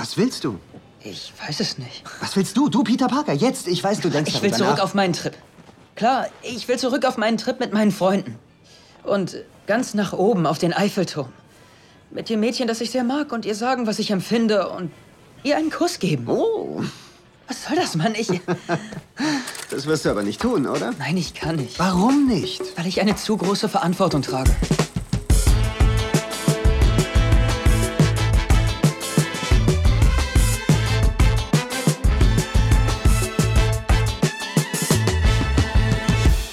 Was willst du? Ich weiß es nicht. Was willst du? Du, Peter Parker, jetzt. Ich weiß, du denkst Ich will zurück nach. auf meinen Trip. Klar, ich will zurück auf meinen Trip mit meinen Freunden. Und ganz nach oben auf den Eiffelturm. Mit dem Mädchen, das ich sehr mag und ihr sagen, was ich empfinde und ihr einen Kuss geben. Oh, Was soll das, Mann? Ich. das wirst du aber nicht tun, oder? Nein, ich kann nicht. Warum nicht? Weil ich eine zu große Verantwortung trage.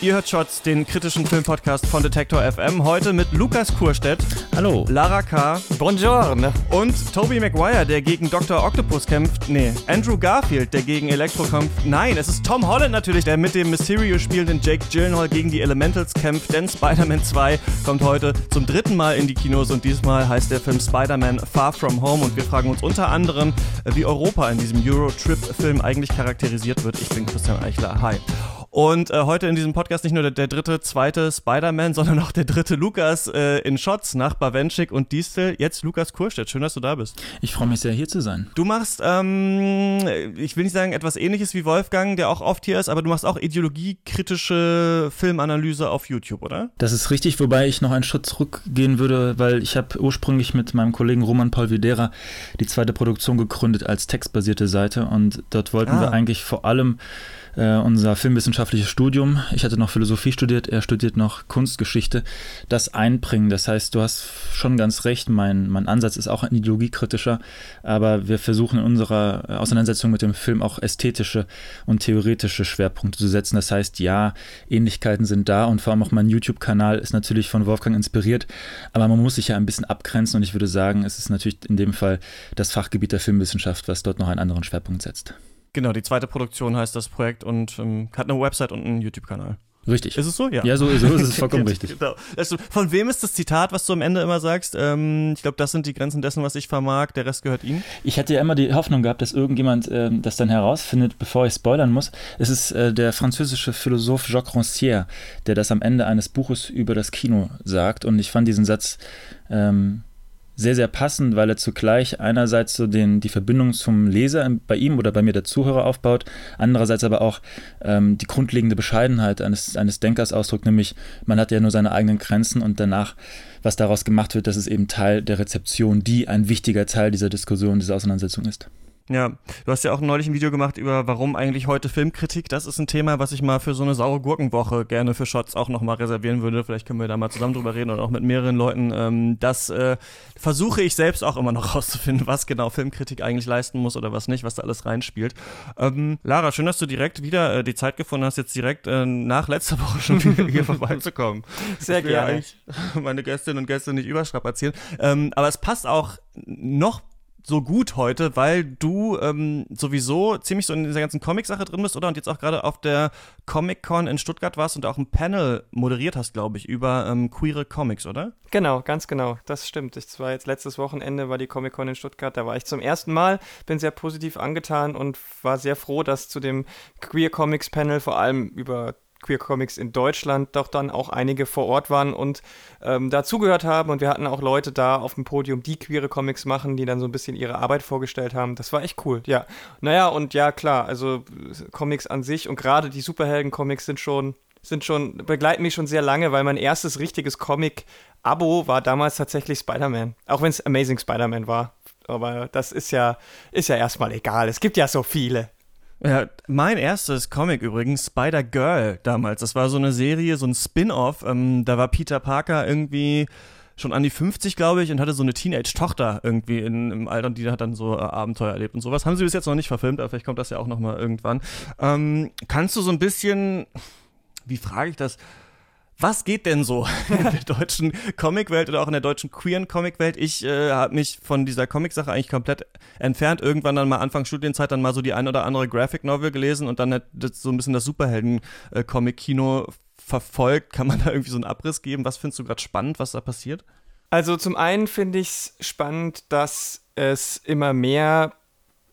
Ihr hört Shots, den kritischen Filmpodcast von Detektor FM. Heute mit Lukas Kurstedt, Hallo. Lara K. Buongiorno. und Toby Maguire, der gegen Dr. Octopus kämpft. Nee, Andrew Garfield, der gegen Electro kämpft. Nein, es ist Tom Holland natürlich, der mit dem Mysterio spielenden Jake Gyllenhaal gegen die Elementals kämpft. Denn Spider-Man 2 kommt heute zum dritten Mal in die Kinos und diesmal heißt der Film Spider-Man Far From Home. Und wir fragen uns unter anderem, wie Europa in diesem Euro-Trip-Film eigentlich charakterisiert wird. Ich bin Christian Eichler. Hi. Und äh, heute in diesem Podcast nicht nur der, der dritte, zweite Spider-Man, sondern auch der dritte Lukas äh, in Shots nach Bawenschik und Distel. Jetzt Lukas Kurstedt. Schön, dass du da bist. Ich freue mich sehr, hier zu sein. Du machst, ähm, ich will nicht sagen etwas ähnliches wie Wolfgang, der auch oft hier ist, aber du machst auch ideologiekritische Filmanalyse auf YouTube, oder? Das ist richtig, wobei ich noch einen Schritt zurückgehen würde, weil ich habe ursprünglich mit meinem Kollegen Roman Paul Videra die zweite Produktion gegründet als textbasierte Seite und dort wollten Ah. wir eigentlich vor allem äh, unser filmwissenschaftliches Studium, ich hatte noch Philosophie studiert, er studiert noch Kunstgeschichte, das einbringen. Das heißt, du hast schon ganz recht, mein, mein Ansatz ist auch ein ideologiekritischer, aber wir versuchen in unserer Auseinandersetzung mit dem Film auch ästhetische und theoretische Schwerpunkte zu setzen. Das heißt, ja, Ähnlichkeiten sind da und vor allem auch mein YouTube-Kanal ist natürlich von Wolfgang inspiriert, aber man muss sich ja ein bisschen abgrenzen und ich würde sagen, es ist natürlich in dem Fall das Fachgebiet der Filmwissenschaft, was dort noch einen anderen Schwerpunkt setzt. Genau, die zweite Produktion heißt das Projekt und ähm, hat eine Website und einen YouTube-Kanal. Richtig. Ist es so? Ja. Ja, so, so ist es vollkommen richtig. Genau. Also, von wem ist das Zitat, was du am Ende immer sagst? Ähm, ich glaube, das sind die Grenzen dessen, was ich vermag, der Rest gehört ihm. Ich hatte ja immer die Hoffnung gehabt, dass irgendjemand ähm, das dann herausfindet, bevor ich spoilern muss. Es ist äh, der französische Philosoph Jacques Rancière, der das am Ende eines Buches über das Kino sagt. Und ich fand diesen Satz ähm, sehr, sehr passend, weil er zugleich einerseits so den, die Verbindung zum Leser bei ihm oder bei mir der Zuhörer aufbaut, andererseits aber auch ähm, die grundlegende Bescheidenheit eines, eines Denkers ausdrückt, nämlich man hat ja nur seine eigenen Grenzen und danach, was daraus gemacht wird, das ist eben Teil der Rezeption, die ein wichtiger Teil dieser Diskussion, dieser Auseinandersetzung ist. Ja, du hast ja auch neulich ein Video gemacht über, warum eigentlich heute Filmkritik. Das ist ein Thema, was ich mal für so eine saure Gurkenwoche gerne für Shots auch nochmal reservieren würde. Vielleicht können wir da mal zusammen drüber reden und auch mit mehreren Leuten. Ähm, das äh, versuche ich selbst auch immer noch rauszufinden, was genau Filmkritik eigentlich leisten muss oder was nicht, was da alles reinspielt. Ähm, Lara, schön, dass du direkt wieder äh, die Zeit gefunden hast, jetzt direkt äh, nach letzter Woche schon wieder hier vorbeizukommen. Sehr ja gerne. meine Gästinnen und Gäste nicht überstrapazieren. Ähm, aber es passt auch noch so gut heute, weil du ähm, sowieso ziemlich so in dieser ganzen Comic-Sache drin bist, oder? Und jetzt auch gerade auf der Comic-Con in Stuttgart warst und auch ein Panel moderiert hast, glaube ich, über ähm, queere Comics, oder? Genau, ganz genau. Das stimmt. Ich war jetzt letztes Wochenende war die Comic Con in Stuttgart. Da war ich zum ersten Mal, bin sehr positiv angetan und war sehr froh, dass zu dem Queer Comics Panel vor allem über Queer Comics in Deutschland doch dann auch einige vor Ort waren und ähm, dazugehört haben. Und wir hatten auch Leute da auf dem Podium, die queere Comics machen, die dann so ein bisschen ihre Arbeit vorgestellt haben. Das war echt cool, ja. Naja, und ja, klar, also äh, Comics an sich und gerade die Superhelden-Comics sind schon sind schon, begleiten mich schon sehr lange, weil mein erstes richtiges Comic-Abo war damals tatsächlich Spider-Man. Auch wenn es Amazing Spider-Man war. Aber das ist ja, ist ja erstmal egal. Es gibt ja so viele. Ja, mein erstes Comic übrigens, Spider-Girl damals. Das war so eine Serie, so ein Spin-off. Ähm, da war Peter Parker irgendwie schon an die 50, glaube ich, und hatte so eine Teenage-Tochter irgendwie in, im Alter und die hat dann so äh, Abenteuer erlebt und sowas. Haben sie bis jetzt noch nicht verfilmt, aber vielleicht kommt das ja auch noch mal irgendwann. Ähm, kannst du so ein bisschen, wie frage ich das? Was geht denn so in der deutschen Comicwelt oder auch in der deutschen queeren Comicwelt? Ich äh, habe mich von dieser Comic-Sache eigentlich komplett entfernt. Irgendwann dann mal Anfang Studienzeit dann mal so die ein oder andere Graphic Novel gelesen und dann hat das so ein bisschen das Superhelden-Comic-Kino verfolgt. Kann man da irgendwie so einen Abriss geben? Was findest du gerade spannend, was da passiert? Also zum einen finde ich es spannend, dass es immer mehr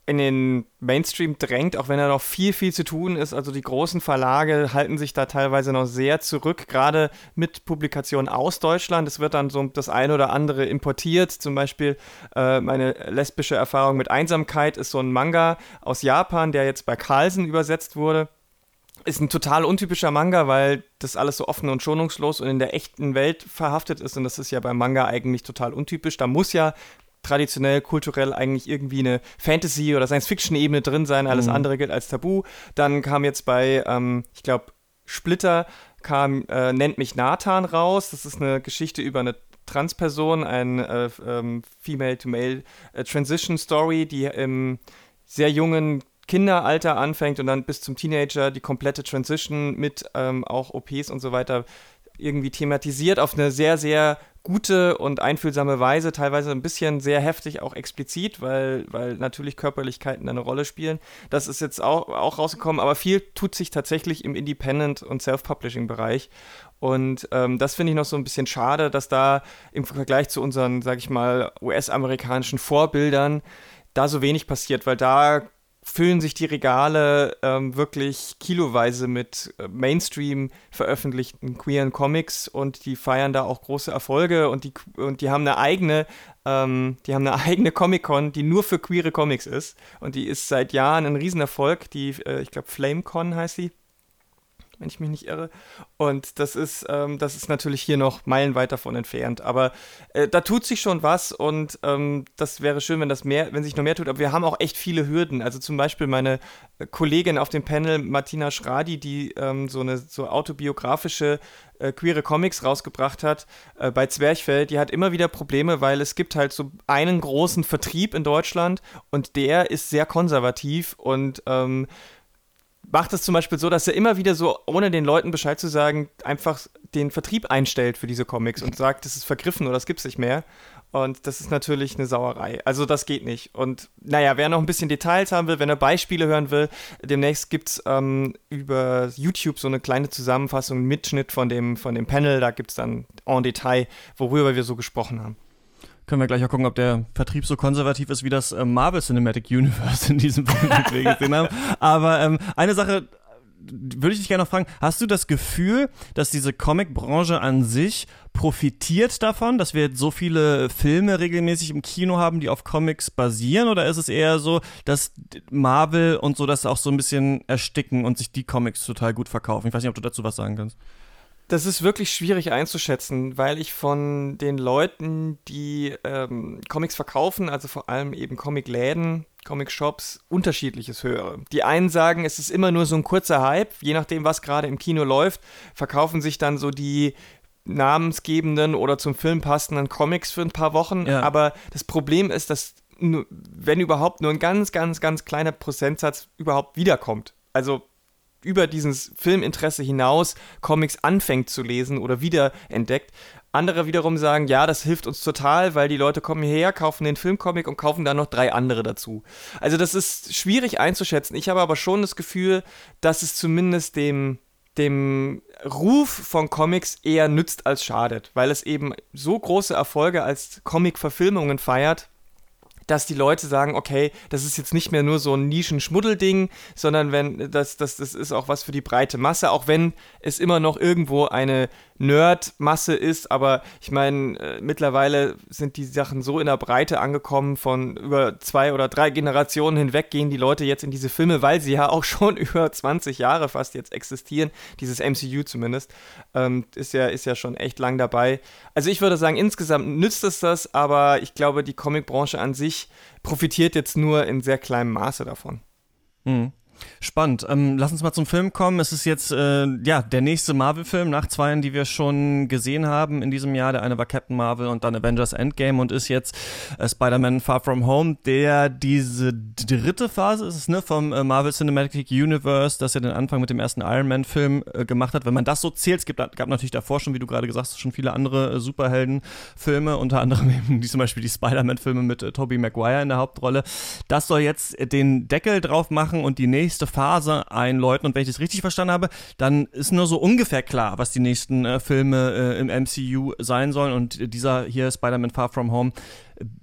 in den Mainstream drängt, auch wenn da noch viel, viel zu tun ist. Also die großen Verlage halten sich da teilweise noch sehr zurück, gerade mit Publikationen aus Deutschland. Es wird dann so das eine oder andere importiert. Zum Beispiel äh, meine lesbische Erfahrung mit Einsamkeit ist so ein Manga aus Japan, der jetzt bei Carlsen übersetzt wurde. Ist ein total untypischer Manga, weil das alles so offen und schonungslos und in der echten Welt verhaftet ist. Und das ist ja beim Manga eigentlich total untypisch. Da muss ja traditionell, kulturell eigentlich irgendwie eine Fantasy- oder Science-Fiction-Ebene drin sein. Alles mhm. andere gilt als Tabu. Dann kam jetzt bei, ähm, ich glaube, Splitter kam äh, Nennt mich Nathan raus. Das ist eine Geschichte über eine Transperson, ein äh, ähm, Female-to-Male äh, Transition Story, die im sehr jungen Kinderalter anfängt und dann bis zum Teenager die komplette Transition mit ähm, auch OPs und so weiter irgendwie thematisiert auf eine sehr, sehr gute und einfühlsame Weise, teilweise ein bisschen sehr heftig, auch explizit, weil, weil natürlich Körperlichkeiten eine Rolle spielen. Das ist jetzt auch, auch rausgekommen, aber viel tut sich tatsächlich im Independent- und Self-Publishing-Bereich. Und ähm, das finde ich noch so ein bisschen schade, dass da im Vergleich zu unseren, sag ich mal, US-amerikanischen Vorbildern da so wenig passiert, weil da füllen sich die Regale ähm, wirklich kiloweise mit äh, Mainstream veröffentlichten queeren Comics und die feiern da auch große Erfolge und die, und die haben eine eigene, ähm, die haben eine eigene Comic-Con, die nur für queere Comics ist und die ist seit Jahren ein Riesenerfolg, die, äh, ich glaube, FlameCon heißt sie wenn ich mich nicht irre. Und das ist, ähm, das ist natürlich hier noch meilenweit davon entfernt. Aber äh, da tut sich schon was und ähm, das wäre schön, wenn das mehr, wenn sich noch mehr tut. Aber wir haben auch echt viele Hürden. Also zum Beispiel meine äh, Kollegin auf dem Panel, Martina Schradi, die ähm, so eine so autobiografische äh, queere Comics rausgebracht hat äh, bei Zwerchfell, die hat immer wieder Probleme, weil es gibt halt so einen großen Vertrieb in Deutschland und der ist sehr konservativ und ähm, macht es zum Beispiel so, dass er immer wieder so, ohne den Leuten Bescheid zu sagen, einfach den Vertrieb einstellt für diese Comics und sagt, das ist vergriffen oder das gibt es nicht mehr. Und das ist natürlich eine Sauerei. Also das geht nicht. Und naja, wer noch ein bisschen Details haben will, wenn er Beispiele hören will, demnächst gibt es ähm, über YouTube so eine kleine Zusammenfassung, Mitschnitt von dem, von dem Panel. Da gibt es dann en Detail, worüber wir so gesprochen haben. Können wir gleich auch gucken, ob der Vertrieb so konservativ ist wie das äh, Marvel Cinematic Universe in diesem Film, den wir gesehen haben. Aber ähm, eine Sache würde ich dich gerne noch fragen, hast du das Gefühl, dass diese Comicbranche an sich profitiert davon, dass wir so viele Filme regelmäßig im Kino haben, die auf Comics basieren? Oder ist es eher so, dass Marvel und so das auch so ein bisschen ersticken und sich die Comics total gut verkaufen? Ich weiß nicht, ob du dazu was sagen kannst. Das ist wirklich schwierig einzuschätzen, weil ich von den Leuten, die ähm, Comics verkaufen, also vor allem eben Comicläden, Comic-Shops, unterschiedliches höre. Die einen sagen, es ist immer nur so ein kurzer Hype, je nachdem, was gerade im Kino läuft, verkaufen sich dann so die namensgebenden oder zum Film passenden Comics für ein paar Wochen. Ja. Aber das Problem ist, dass wenn überhaupt nur ein ganz, ganz, ganz kleiner Prozentsatz überhaupt wiederkommt. Also über dieses Filminteresse hinaus Comics anfängt zu lesen oder wiederentdeckt. Andere wiederum sagen, ja, das hilft uns total, weil die Leute kommen hierher, kaufen den Filmcomic und kaufen dann noch drei andere dazu. Also das ist schwierig einzuschätzen. Ich habe aber schon das Gefühl, dass es zumindest dem dem Ruf von Comics eher nützt als schadet, weil es eben so große Erfolge als Comic-Verfilmungen feiert, dass die Leute sagen, okay, das ist jetzt nicht mehr nur so ein Nischen-Schmuddelding, sondern wenn das, das, das ist auch was für die breite Masse, auch wenn es immer noch irgendwo eine Nerd-Masse ist, aber ich meine, äh, mittlerweile sind die Sachen so in der Breite angekommen, von über zwei oder drei Generationen hinweg gehen die Leute jetzt in diese Filme, weil sie ja auch schon über 20 Jahre fast jetzt existieren, dieses MCU zumindest, ähm, ist, ja, ist ja schon echt lang dabei. Also ich würde sagen, insgesamt nützt es das, aber ich glaube, die Comicbranche an sich profitiert jetzt nur in sehr kleinem Maße davon. Mhm. Spannend. Ähm, lass uns mal zum Film kommen. Es ist jetzt äh, ja der nächste Marvel-Film nach zweien, die wir schon gesehen haben in diesem Jahr. Der eine war Captain Marvel und dann Avengers Endgame und ist jetzt äh, Spider-Man Far From Home, der diese dritte Phase ist, ne, vom äh, Marvel Cinematic Universe, das ja den Anfang mit dem ersten Iron Man-Film äh, gemacht hat. Wenn man das so zählt, es gibt, gab natürlich davor schon, wie du gerade gesagt hast, schon viele andere äh, Superhelden-Filme, unter anderem eben die, zum Beispiel die Spider-Man-Filme mit äh, Tobey Maguire in der Hauptrolle. Das soll jetzt den Deckel drauf machen und die nächste nächste Phase einläuten. Und wenn ich das richtig verstanden habe, dann ist nur so ungefähr klar, was die nächsten äh, Filme äh, im MCU sein sollen. Und dieser hier, Spider-Man Far From Home,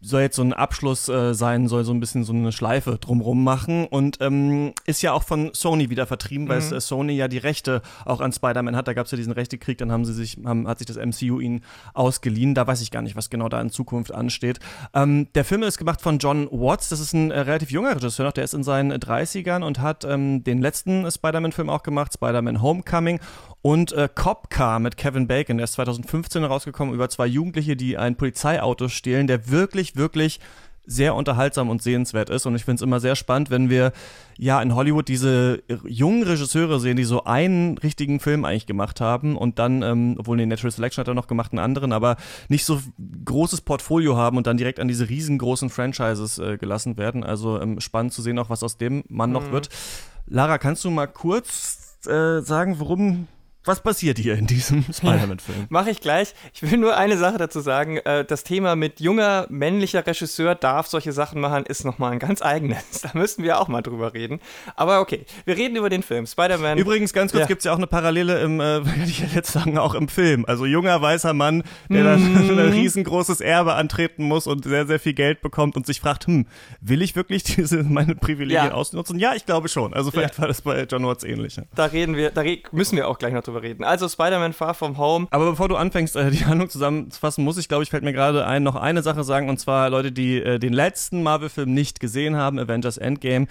soll jetzt so ein Abschluss äh, sein, soll so ein bisschen so eine Schleife drumrum machen und ähm, ist ja auch von Sony wieder vertrieben, weil mhm. Sony ja die Rechte auch an Spider-Man hat. Da gab es ja diesen Rechtekrieg, dann haben sie sich, haben, hat sich das MCU ihn ausgeliehen. Da weiß ich gar nicht, was genau da in Zukunft ansteht. Ähm, der Film ist gemacht von John Watts, das ist ein äh, relativ junger Regisseur noch, der ist in seinen 30ern und hat ähm, den letzten Spider-Man-Film auch gemacht, Spider-Man Homecoming und äh, Cop Car mit Kevin Bacon, der ist 2015 rausgekommen, über zwei Jugendliche, die ein Polizeiauto stehlen, der wirklich, wirklich sehr unterhaltsam und sehenswert ist. Und ich finde es immer sehr spannend, wenn wir ja in Hollywood diese jungen Regisseure sehen, die so einen richtigen Film eigentlich gemacht haben und dann, ähm, obwohl den Natural Selection hat er noch gemacht, einen anderen, aber nicht so großes Portfolio haben und dann direkt an diese riesengroßen Franchises äh, gelassen werden. Also ähm, spannend zu sehen auch, was aus dem Mann mhm. noch wird. Lara, kannst du mal kurz äh, sagen, worum was passiert hier in diesem Spider-Man-Film? Mache ich gleich. Ich will nur eine Sache dazu sagen. Äh, das Thema mit junger männlicher Regisseur darf solche Sachen machen, ist nochmal ein ganz eigenes. Da müssten wir auch mal drüber reden. Aber okay, wir reden über den Film. Spider-Man. Übrigens, ganz kurz, ja. gibt es ja auch eine Parallele im, äh, würde ich jetzt sagen, auch im Film. Also junger weißer Mann, der dann mm. ein riesengroßes Erbe antreten muss und sehr, sehr viel Geld bekommt und sich fragt, hm, will ich wirklich diese, meine Privilegien ja. ausnutzen? Ja, ich glaube schon. Also vielleicht ja. war das bei John Watts ähnlich. Da reden wir, da müssen wir auch gleich noch drüber drüber reden. Also Spider-Man Far From Home. Aber bevor du anfängst, die Handlung zusammenzufassen, muss ich, glaube ich, fällt mir gerade ein, noch eine Sache sagen. Und zwar Leute, die den letzten Marvel-Film nicht gesehen haben, Avengers Endgame.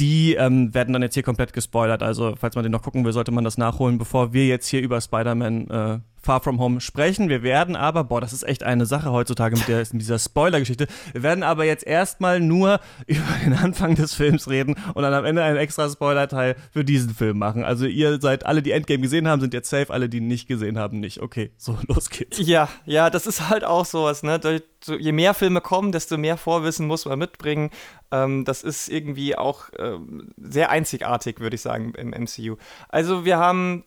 Die ähm, werden dann jetzt hier komplett gespoilert. Also, falls man den noch gucken will, sollte man das nachholen, bevor wir jetzt hier über Spider-Man äh, Far From Home sprechen. Wir werden aber, boah, das ist echt eine Sache heutzutage mit, der, mit dieser Spoiler-Geschichte. Wir werden aber jetzt erstmal nur über den Anfang des Films reden und dann am Ende einen extra Spoiler-Teil für diesen Film machen. Also ihr seid alle, die Endgame gesehen haben, sind jetzt safe, alle, die nicht gesehen haben, nicht. Okay, so, los geht's. Ja, ja, das ist halt auch sowas, ne? Je mehr Filme kommen, desto mehr Vorwissen muss man mitbringen. Ähm, das ist irgendwie auch ähm, sehr einzigartig, würde ich sagen, im MCU. Also wir haben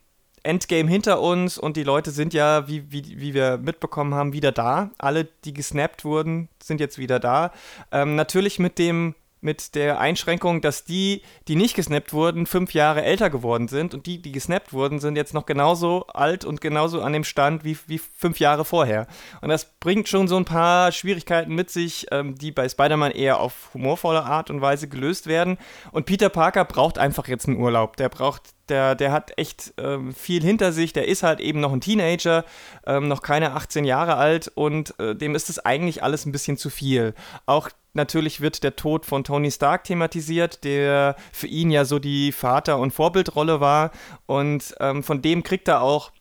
Endgame hinter uns und die Leute sind ja, wie, wie, wie wir mitbekommen haben, wieder da. Alle, die gesnappt wurden, sind jetzt wieder da. Ähm, natürlich mit dem mit der Einschränkung, dass die, die nicht gesnappt wurden, fünf Jahre älter geworden sind und die, die gesnappt wurden, sind jetzt noch genauso alt und genauso an dem Stand wie, wie fünf Jahre vorher. Und das bringt schon so ein paar Schwierigkeiten mit sich, ähm, die bei Spider-Man eher auf humorvolle Art und Weise gelöst werden. Und Peter Parker braucht einfach jetzt einen Urlaub. Der braucht der, der hat echt ähm, viel hinter sich, der ist halt eben noch ein Teenager, ähm, noch keine 18 Jahre alt und äh, dem ist es eigentlich alles ein bisschen zu viel. Auch natürlich wird der Tod von Tony Stark thematisiert, der für ihn ja so die Vater- und Vorbildrolle war. Und ähm, von dem kriegt er auch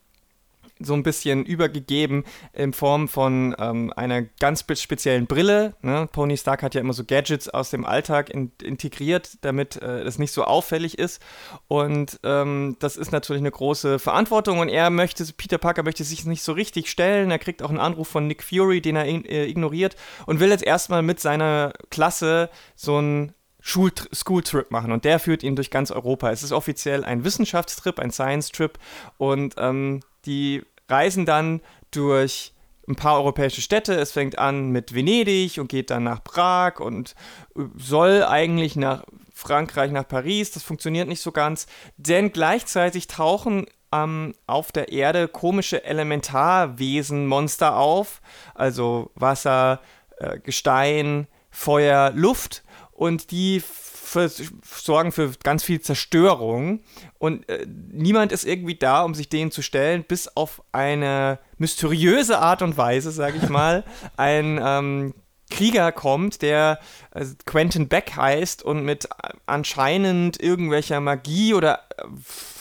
so ein bisschen übergegeben in Form von ähm, einer ganz speziellen Brille. Ne? Tony Stark hat ja immer so Gadgets aus dem Alltag in integriert, damit äh, es nicht so auffällig ist. Und ähm, das ist natürlich eine große Verantwortung und er möchte, Peter Parker möchte sich nicht so richtig stellen. Er kriegt auch einen Anruf von Nick Fury, den er äh, ignoriert und will jetzt erstmal mit seiner Klasse so ein Schul School-Trip machen und der führt ihn durch ganz Europa. Es ist offiziell ein Wissenschaftstrip, ein Science-Trip und ähm, die reisen dann durch ein paar europäische Städte. Es fängt an mit Venedig und geht dann nach Prag und soll eigentlich nach Frankreich, nach Paris. Das funktioniert nicht so ganz, denn gleichzeitig tauchen ähm, auf der Erde komische Elementarwesen, Monster auf, also Wasser, äh, Gestein, Feuer, Luft und die sorgen für ganz viel Zerstörung und äh, niemand ist irgendwie da, um sich denen zu stellen, bis auf eine mysteriöse Art und Weise, sage ich mal, ein ähm, Krieger kommt, der äh, Quentin Beck heißt und mit anscheinend irgendwelcher Magie oder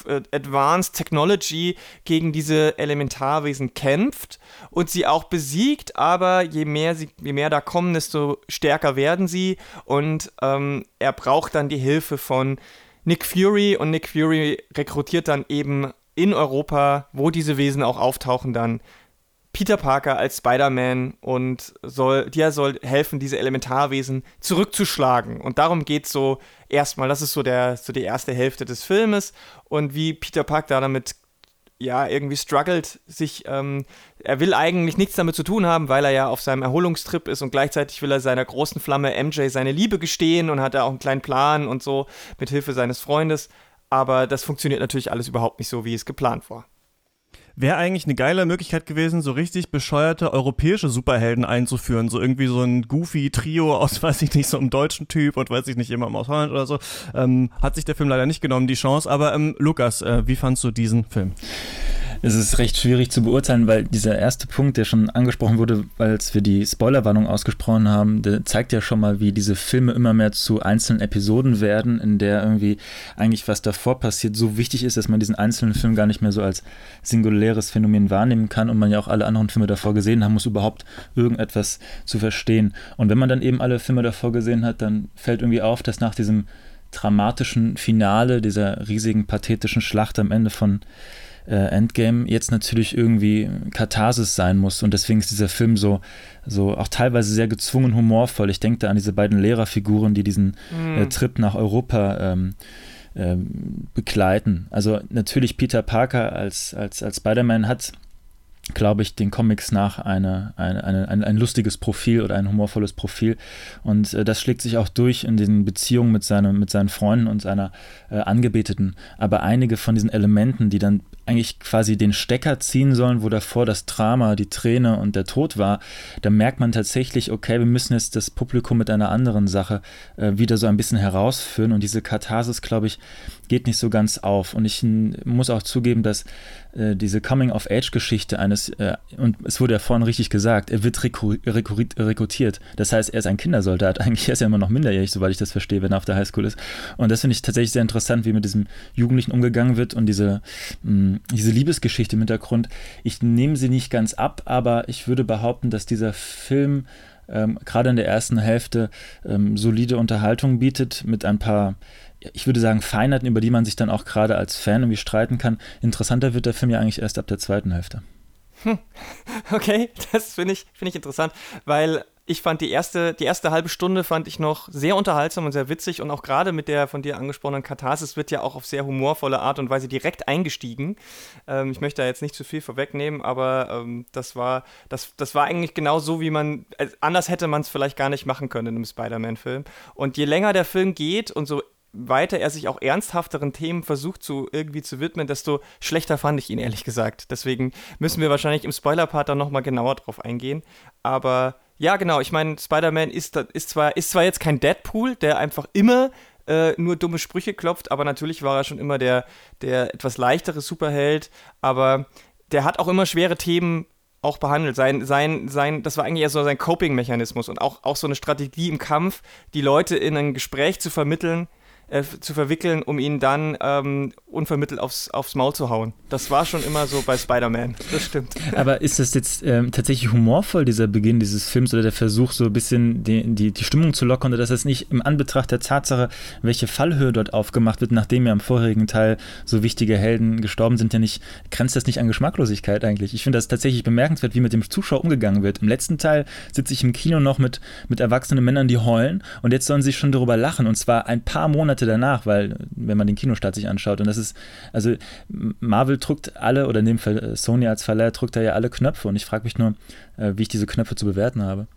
äh, Advanced Technology gegen diese Elementarwesen kämpft und sie auch besiegt, aber je mehr, sie, je mehr da kommen, desto stärker werden sie und ähm, er braucht dann die Hilfe von Nick Fury und Nick Fury rekrutiert dann eben in Europa, wo diese Wesen auch auftauchen, dann Peter Parker als Spider-Man und soll, der soll helfen, diese Elementarwesen zurückzuschlagen. Und darum geht es so erstmal, das ist so, der, so die erste Hälfte des Filmes und wie Peter Parker da damit ja, irgendwie struggelt, sich, ähm, er will eigentlich nichts damit zu tun haben, weil er ja auf seinem Erholungstrip ist und gleichzeitig will er seiner großen Flamme MJ seine Liebe gestehen und hat da auch einen kleinen Plan und so mit Hilfe seines Freundes. Aber das funktioniert natürlich alles überhaupt nicht so, wie es geplant war. Wäre eigentlich eine geile Möglichkeit gewesen, so richtig bescheuerte europäische Superhelden einzuführen. So irgendwie so ein goofy Trio aus, weiß ich nicht, so einem deutschen Typ und weiß ich nicht, jemandem aus Holland oder so. Ähm, hat sich der Film leider nicht genommen, die Chance. Aber ähm, Lukas, äh, wie fandst du diesen Film? Es ist recht schwierig zu beurteilen, weil dieser erste Punkt, der schon angesprochen wurde, als wir die Spoilerwarnung ausgesprochen haben, der zeigt ja schon mal, wie diese Filme immer mehr zu einzelnen Episoden werden, in der irgendwie eigentlich was davor passiert so wichtig ist, dass man diesen einzelnen Film gar nicht mehr so als singuläres Phänomen wahrnehmen kann und man ja auch alle anderen Filme davor gesehen haben muss, überhaupt irgendetwas zu verstehen. Und wenn man dann eben alle Filme davor gesehen hat, dann fällt irgendwie auf, dass nach diesem dramatischen Finale, dieser riesigen pathetischen Schlacht am Ende von äh, Endgame jetzt natürlich irgendwie Katharsis sein muss. Und deswegen ist dieser Film so, so auch teilweise sehr gezwungen humorvoll. Ich denke da an diese beiden Lehrerfiguren, die diesen mhm. äh, Trip nach Europa ähm, ähm, begleiten. Also natürlich Peter Parker als, als, als Spider-Man hat glaube ich, den Comics nach eine, eine, eine, ein, ein lustiges Profil oder ein humorvolles Profil. Und äh, das schlägt sich auch durch in den Beziehungen mit, seinem, mit seinen Freunden und seiner äh, Angebeteten. Aber einige von diesen Elementen, die dann eigentlich quasi den Stecker ziehen sollen, wo davor das Drama, die Träne und der Tod war, da merkt man tatsächlich, okay, wir müssen jetzt das Publikum mit einer anderen Sache äh, wieder so ein bisschen herausführen. Und diese Katharsis, glaube ich, geht nicht so ganz auf. Und ich muss auch zugeben, dass äh, diese Coming-of-Age-Geschichte eines, äh, und es wurde ja vorhin richtig gesagt, er wird rekrutiert. Das heißt, er ist ein Kindersoldat. Eigentlich ist er immer noch minderjährig, soweit ich das verstehe, wenn er auf der Highschool ist. Und das finde ich tatsächlich sehr interessant, wie mit diesem Jugendlichen umgegangen wird und diese, mh, diese Liebesgeschichte im Hintergrund. Ich nehme sie nicht ganz ab, aber ich würde behaupten, dass dieser Film ähm, gerade in der ersten Hälfte ähm, solide Unterhaltung bietet mit ein paar ich würde sagen, Feinheiten, über die man sich dann auch gerade als Fan irgendwie streiten kann. Interessanter wird der Film ja eigentlich erst ab der zweiten Hälfte. Hm. Okay, das finde ich, find ich interessant, weil ich fand die erste, die erste halbe Stunde fand ich noch sehr unterhaltsam und sehr witzig und auch gerade mit der von dir angesprochenen Katharsis wird ja auch auf sehr humorvolle Art und Weise direkt eingestiegen. Ähm, ich möchte da jetzt nicht zu viel vorwegnehmen, aber ähm, das war, das, das war eigentlich genau so, wie man, äh, anders hätte man es vielleicht gar nicht machen können in einem Spider-Man-Film. Und je länger der Film geht und so weiter er sich auch ernsthafteren Themen versucht zu irgendwie zu widmen, desto schlechter fand ich ihn ehrlich gesagt. Deswegen müssen wir wahrscheinlich im Spoiler-Part dann nochmal genauer drauf eingehen. Aber ja, genau, ich meine, Spider-Man ist, ist, zwar, ist zwar jetzt kein Deadpool, der einfach immer äh, nur dumme Sprüche klopft, aber natürlich war er schon immer der, der etwas leichtere Superheld, aber der hat auch immer schwere Themen auch behandelt. Sein, sein, sein, das war eigentlich eher so sein Coping-Mechanismus und auch, auch so eine Strategie im Kampf, die Leute in ein Gespräch zu vermitteln, äh, zu verwickeln, um ihn dann ähm, unvermittelt aufs, aufs Maul zu hauen. Das war schon immer so bei Spider-Man. Das stimmt. Aber ist das jetzt ähm, tatsächlich humorvoll, dieser Beginn dieses Films oder der Versuch, so ein bisschen die, die, die Stimmung zu lockern oder dass es nicht im Anbetracht der Tatsache, welche Fallhöhe dort aufgemacht wird, nachdem ja im vorherigen Teil so wichtige Helden gestorben sind, ja nicht, grenzt das nicht an Geschmacklosigkeit eigentlich? Ich finde das tatsächlich bemerkenswert, wie mit dem Zuschauer umgegangen wird. Im letzten Teil sitze ich im Kino noch mit, mit erwachsenen Männern, die heulen und jetzt sollen sie schon darüber lachen und zwar ein paar Monate Monate danach, weil wenn man den Kinostart sich anschaut und das ist, also Marvel drückt alle oder in dem Fall äh, Sony als Verleiher drückt da ja alle Knöpfe und ich frage mich nur, äh, wie ich diese Knöpfe zu bewerten habe.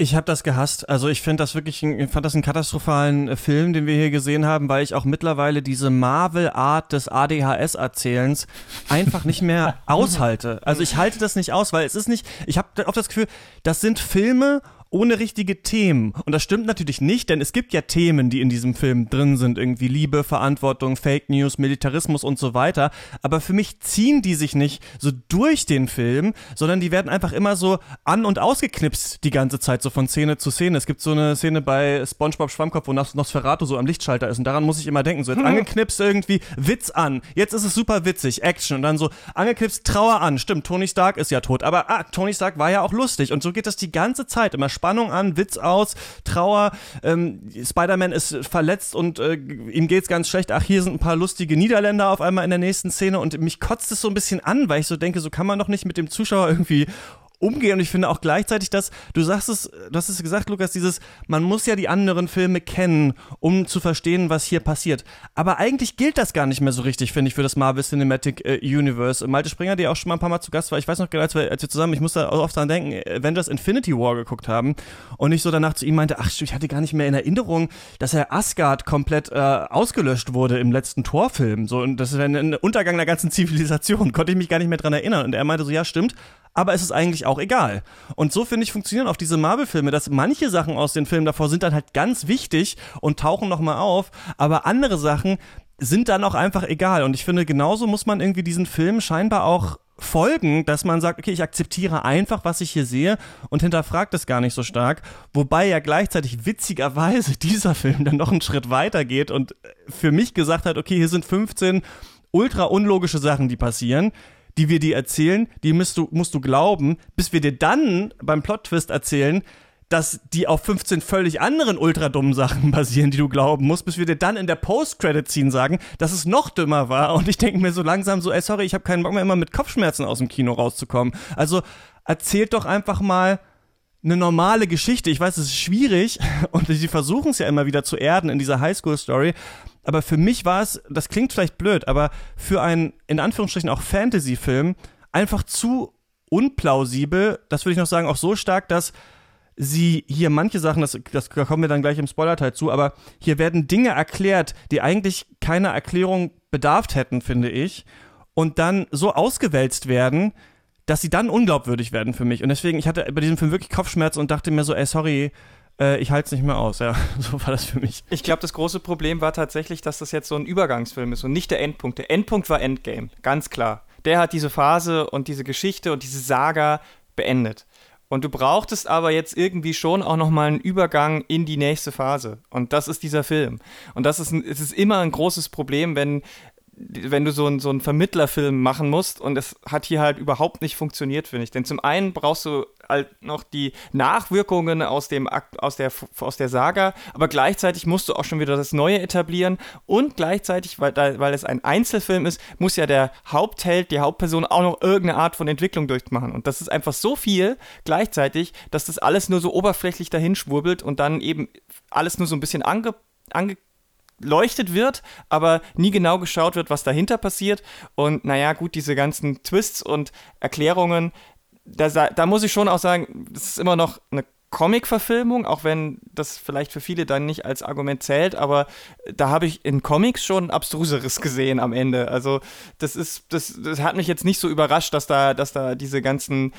Ich habe das gehasst. Also ich finde das wirklich, ich fand das einen katastrophalen äh, Film, den wir hier gesehen haben, weil ich auch mittlerweile diese Marvel-Art des ADHS-Erzählens einfach nicht mehr aushalte. Also ich halte das nicht aus, weil es ist nicht, ich habe oft das Gefühl, das sind Filme ohne richtige Themen. Und das stimmt natürlich nicht, denn es gibt ja Themen, die in diesem Film drin sind, irgendwie Liebe, Verantwortung, Fake News, Militarismus und so weiter. Aber für mich ziehen die sich nicht so durch den Film, sondern die werden einfach immer so an- und ausgeknipst die ganze Zeit, so von Szene zu Szene. Es gibt so eine Szene bei SpongeBob Schwammkopf, wo Nosferatu so am Lichtschalter ist und daran muss ich immer denken. So jetzt angeknipst irgendwie, Witz an, jetzt ist es super witzig, Action und dann so angeknipst, Trauer an. Stimmt, Tony Stark ist ja tot, aber ah, Tony Stark war ja auch lustig und so geht das die ganze Zeit immer Spannung an, Witz aus, Trauer. Ähm, Spider-Man ist verletzt und äh, ihm geht's ganz schlecht. Ach, hier sind ein paar lustige Niederländer auf einmal in der nächsten Szene und mich kotzt es so ein bisschen an, weil ich so denke, so kann man doch nicht mit dem Zuschauer irgendwie umgehe. Und ich finde auch gleichzeitig, dass, du sagst es, du hast es gesagt, Lukas, dieses, man muss ja die anderen Filme kennen, um zu verstehen, was hier passiert. Aber eigentlich gilt das gar nicht mehr so richtig, finde ich, für das Marvel Cinematic äh, Universe. Malte Springer, der auch schon mal ein paar Mal zu Gast war, ich weiß noch genau, als wir, als wir zusammen, ich muss da oft dran denken, Avengers Infinity War geguckt haben und ich so danach zu ihm meinte, ach, ich hatte gar nicht mehr in Erinnerung, dass er Asgard komplett äh, ausgelöscht wurde im letzten Torfilm. So, und das wäre ein Untergang der ganzen Zivilisation. Konnte ich mich gar nicht mehr dran erinnern. Und er meinte so, ja, stimmt, aber es ist eigentlich auch egal. Und so finde ich funktionieren auch diese Marvel-Filme, dass manche Sachen aus den Filmen davor sind dann halt ganz wichtig und tauchen nochmal auf, aber andere Sachen sind dann auch einfach egal. Und ich finde, genauso muss man irgendwie diesen Film scheinbar auch folgen, dass man sagt, okay, ich akzeptiere einfach, was ich hier sehe und hinterfragt es gar nicht so stark. Wobei ja gleichzeitig witzigerweise dieser Film dann noch einen Schritt weiter geht und für mich gesagt hat, okay, hier sind 15 ultra unlogische Sachen, die passieren die wir dir erzählen, die musst du, musst du glauben, bis wir dir dann beim Plot-Twist erzählen, dass die auf 15 völlig anderen ultra dummen Sachen basieren, die du glauben musst, bis wir dir dann in der Post-Credit-Scene sagen, dass es noch dümmer war. Und ich denke mir so langsam so, ey, sorry, ich habe keinen Bock mehr, immer mit Kopfschmerzen aus dem Kino rauszukommen. Also erzählt doch einfach mal eine normale Geschichte. Ich weiß, es ist schwierig und sie versuchen es ja immer wieder zu erden in dieser Highschool-Story, aber für mich war es, das klingt vielleicht blöd, aber für einen, in Anführungsstrichen auch Fantasy-Film, einfach zu unplausibel, das würde ich noch sagen, auch so stark, dass sie hier manche Sachen, das, das da kommen wir dann gleich im Spoiler-Teil zu, aber hier werden Dinge erklärt, die eigentlich keiner Erklärung bedarf hätten, finde ich, und dann so ausgewälzt werden, dass sie dann unglaubwürdig werden für mich. Und deswegen, ich hatte bei diesem Film wirklich Kopfschmerzen und dachte mir so, ey, sorry, äh, ich halte es nicht mehr aus. Ja, so war das für mich. Ich glaube, das große Problem war tatsächlich, dass das jetzt so ein Übergangsfilm ist und nicht der Endpunkt. Der Endpunkt war Endgame, ganz klar. Der hat diese Phase und diese Geschichte und diese Saga beendet. Und du brauchtest aber jetzt irgendwie schon auch nochmal einen Übergang in die nächste Phase. Und das ist dieser Film. Und das ist, ein, es ist immer ein großes Problem, wenn wenn du so, ein, so einen Vermittlerfilm machen musst und es hat hier halt überhaupt nicht funktioniert, finde ich. Denn zum einen brauchst du halt noch die Nachwirkungen aus, dem aus, der, aus der Saga, aber gleichzeitig musst du auch schon wieder das Neue etablieren und gleichzeitig, weil, weil es ein Einzelfilm ist, muss ja der Hauptheld, die Hauptperson auch noch irgendeine Art von Entwicklung durchmachen. Und das ist einfach so viel gleichzeitig, dass das alles nur so oberflächlich dahin schwurbelt und dann eben alles nur so ein bisschen ange, ange beleuchtet wird, aber nie genau geschaut wird, was dahinter passiert. Und naja, gut, diese ganzen Twists und Erklärungen, da, da muss ich schon auch sagen, das ist immer noch eine Comic-Verfilmung, auch wenn das vielleicht für viele dann nicht als Argument zählt, aber da habe ich in Comics schon abstruseres gesehen am Ende. Also das ist, das, das hat mich jetzt nicht so überrascht, dass da, dass da diese ganzen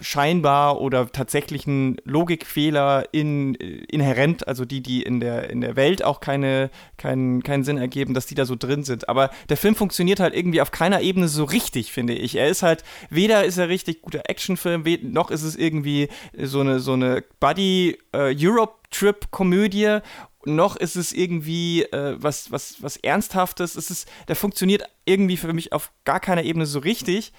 scheinbar oder tatsächlichen Logikfehler in, inhärent, also die, die in der, in der Welt auch keine, keinen, keinen Sinn ergeben, dass die da so drin sind. Aber der Film funktioniert halt irgendwie auf keiner Ebene so richtig, finde ich. Er ist halt, weder ist er richtig guter Actionfilm, noch ist es irgendwie so eine, so eine Buddy-Europe-Trip-Komödie noch ist es irgendwie äh, was, was, was Ernsthaftes. Es ist, der funktioniert irgendwie für mich auf gar keiner Ebene so richtig.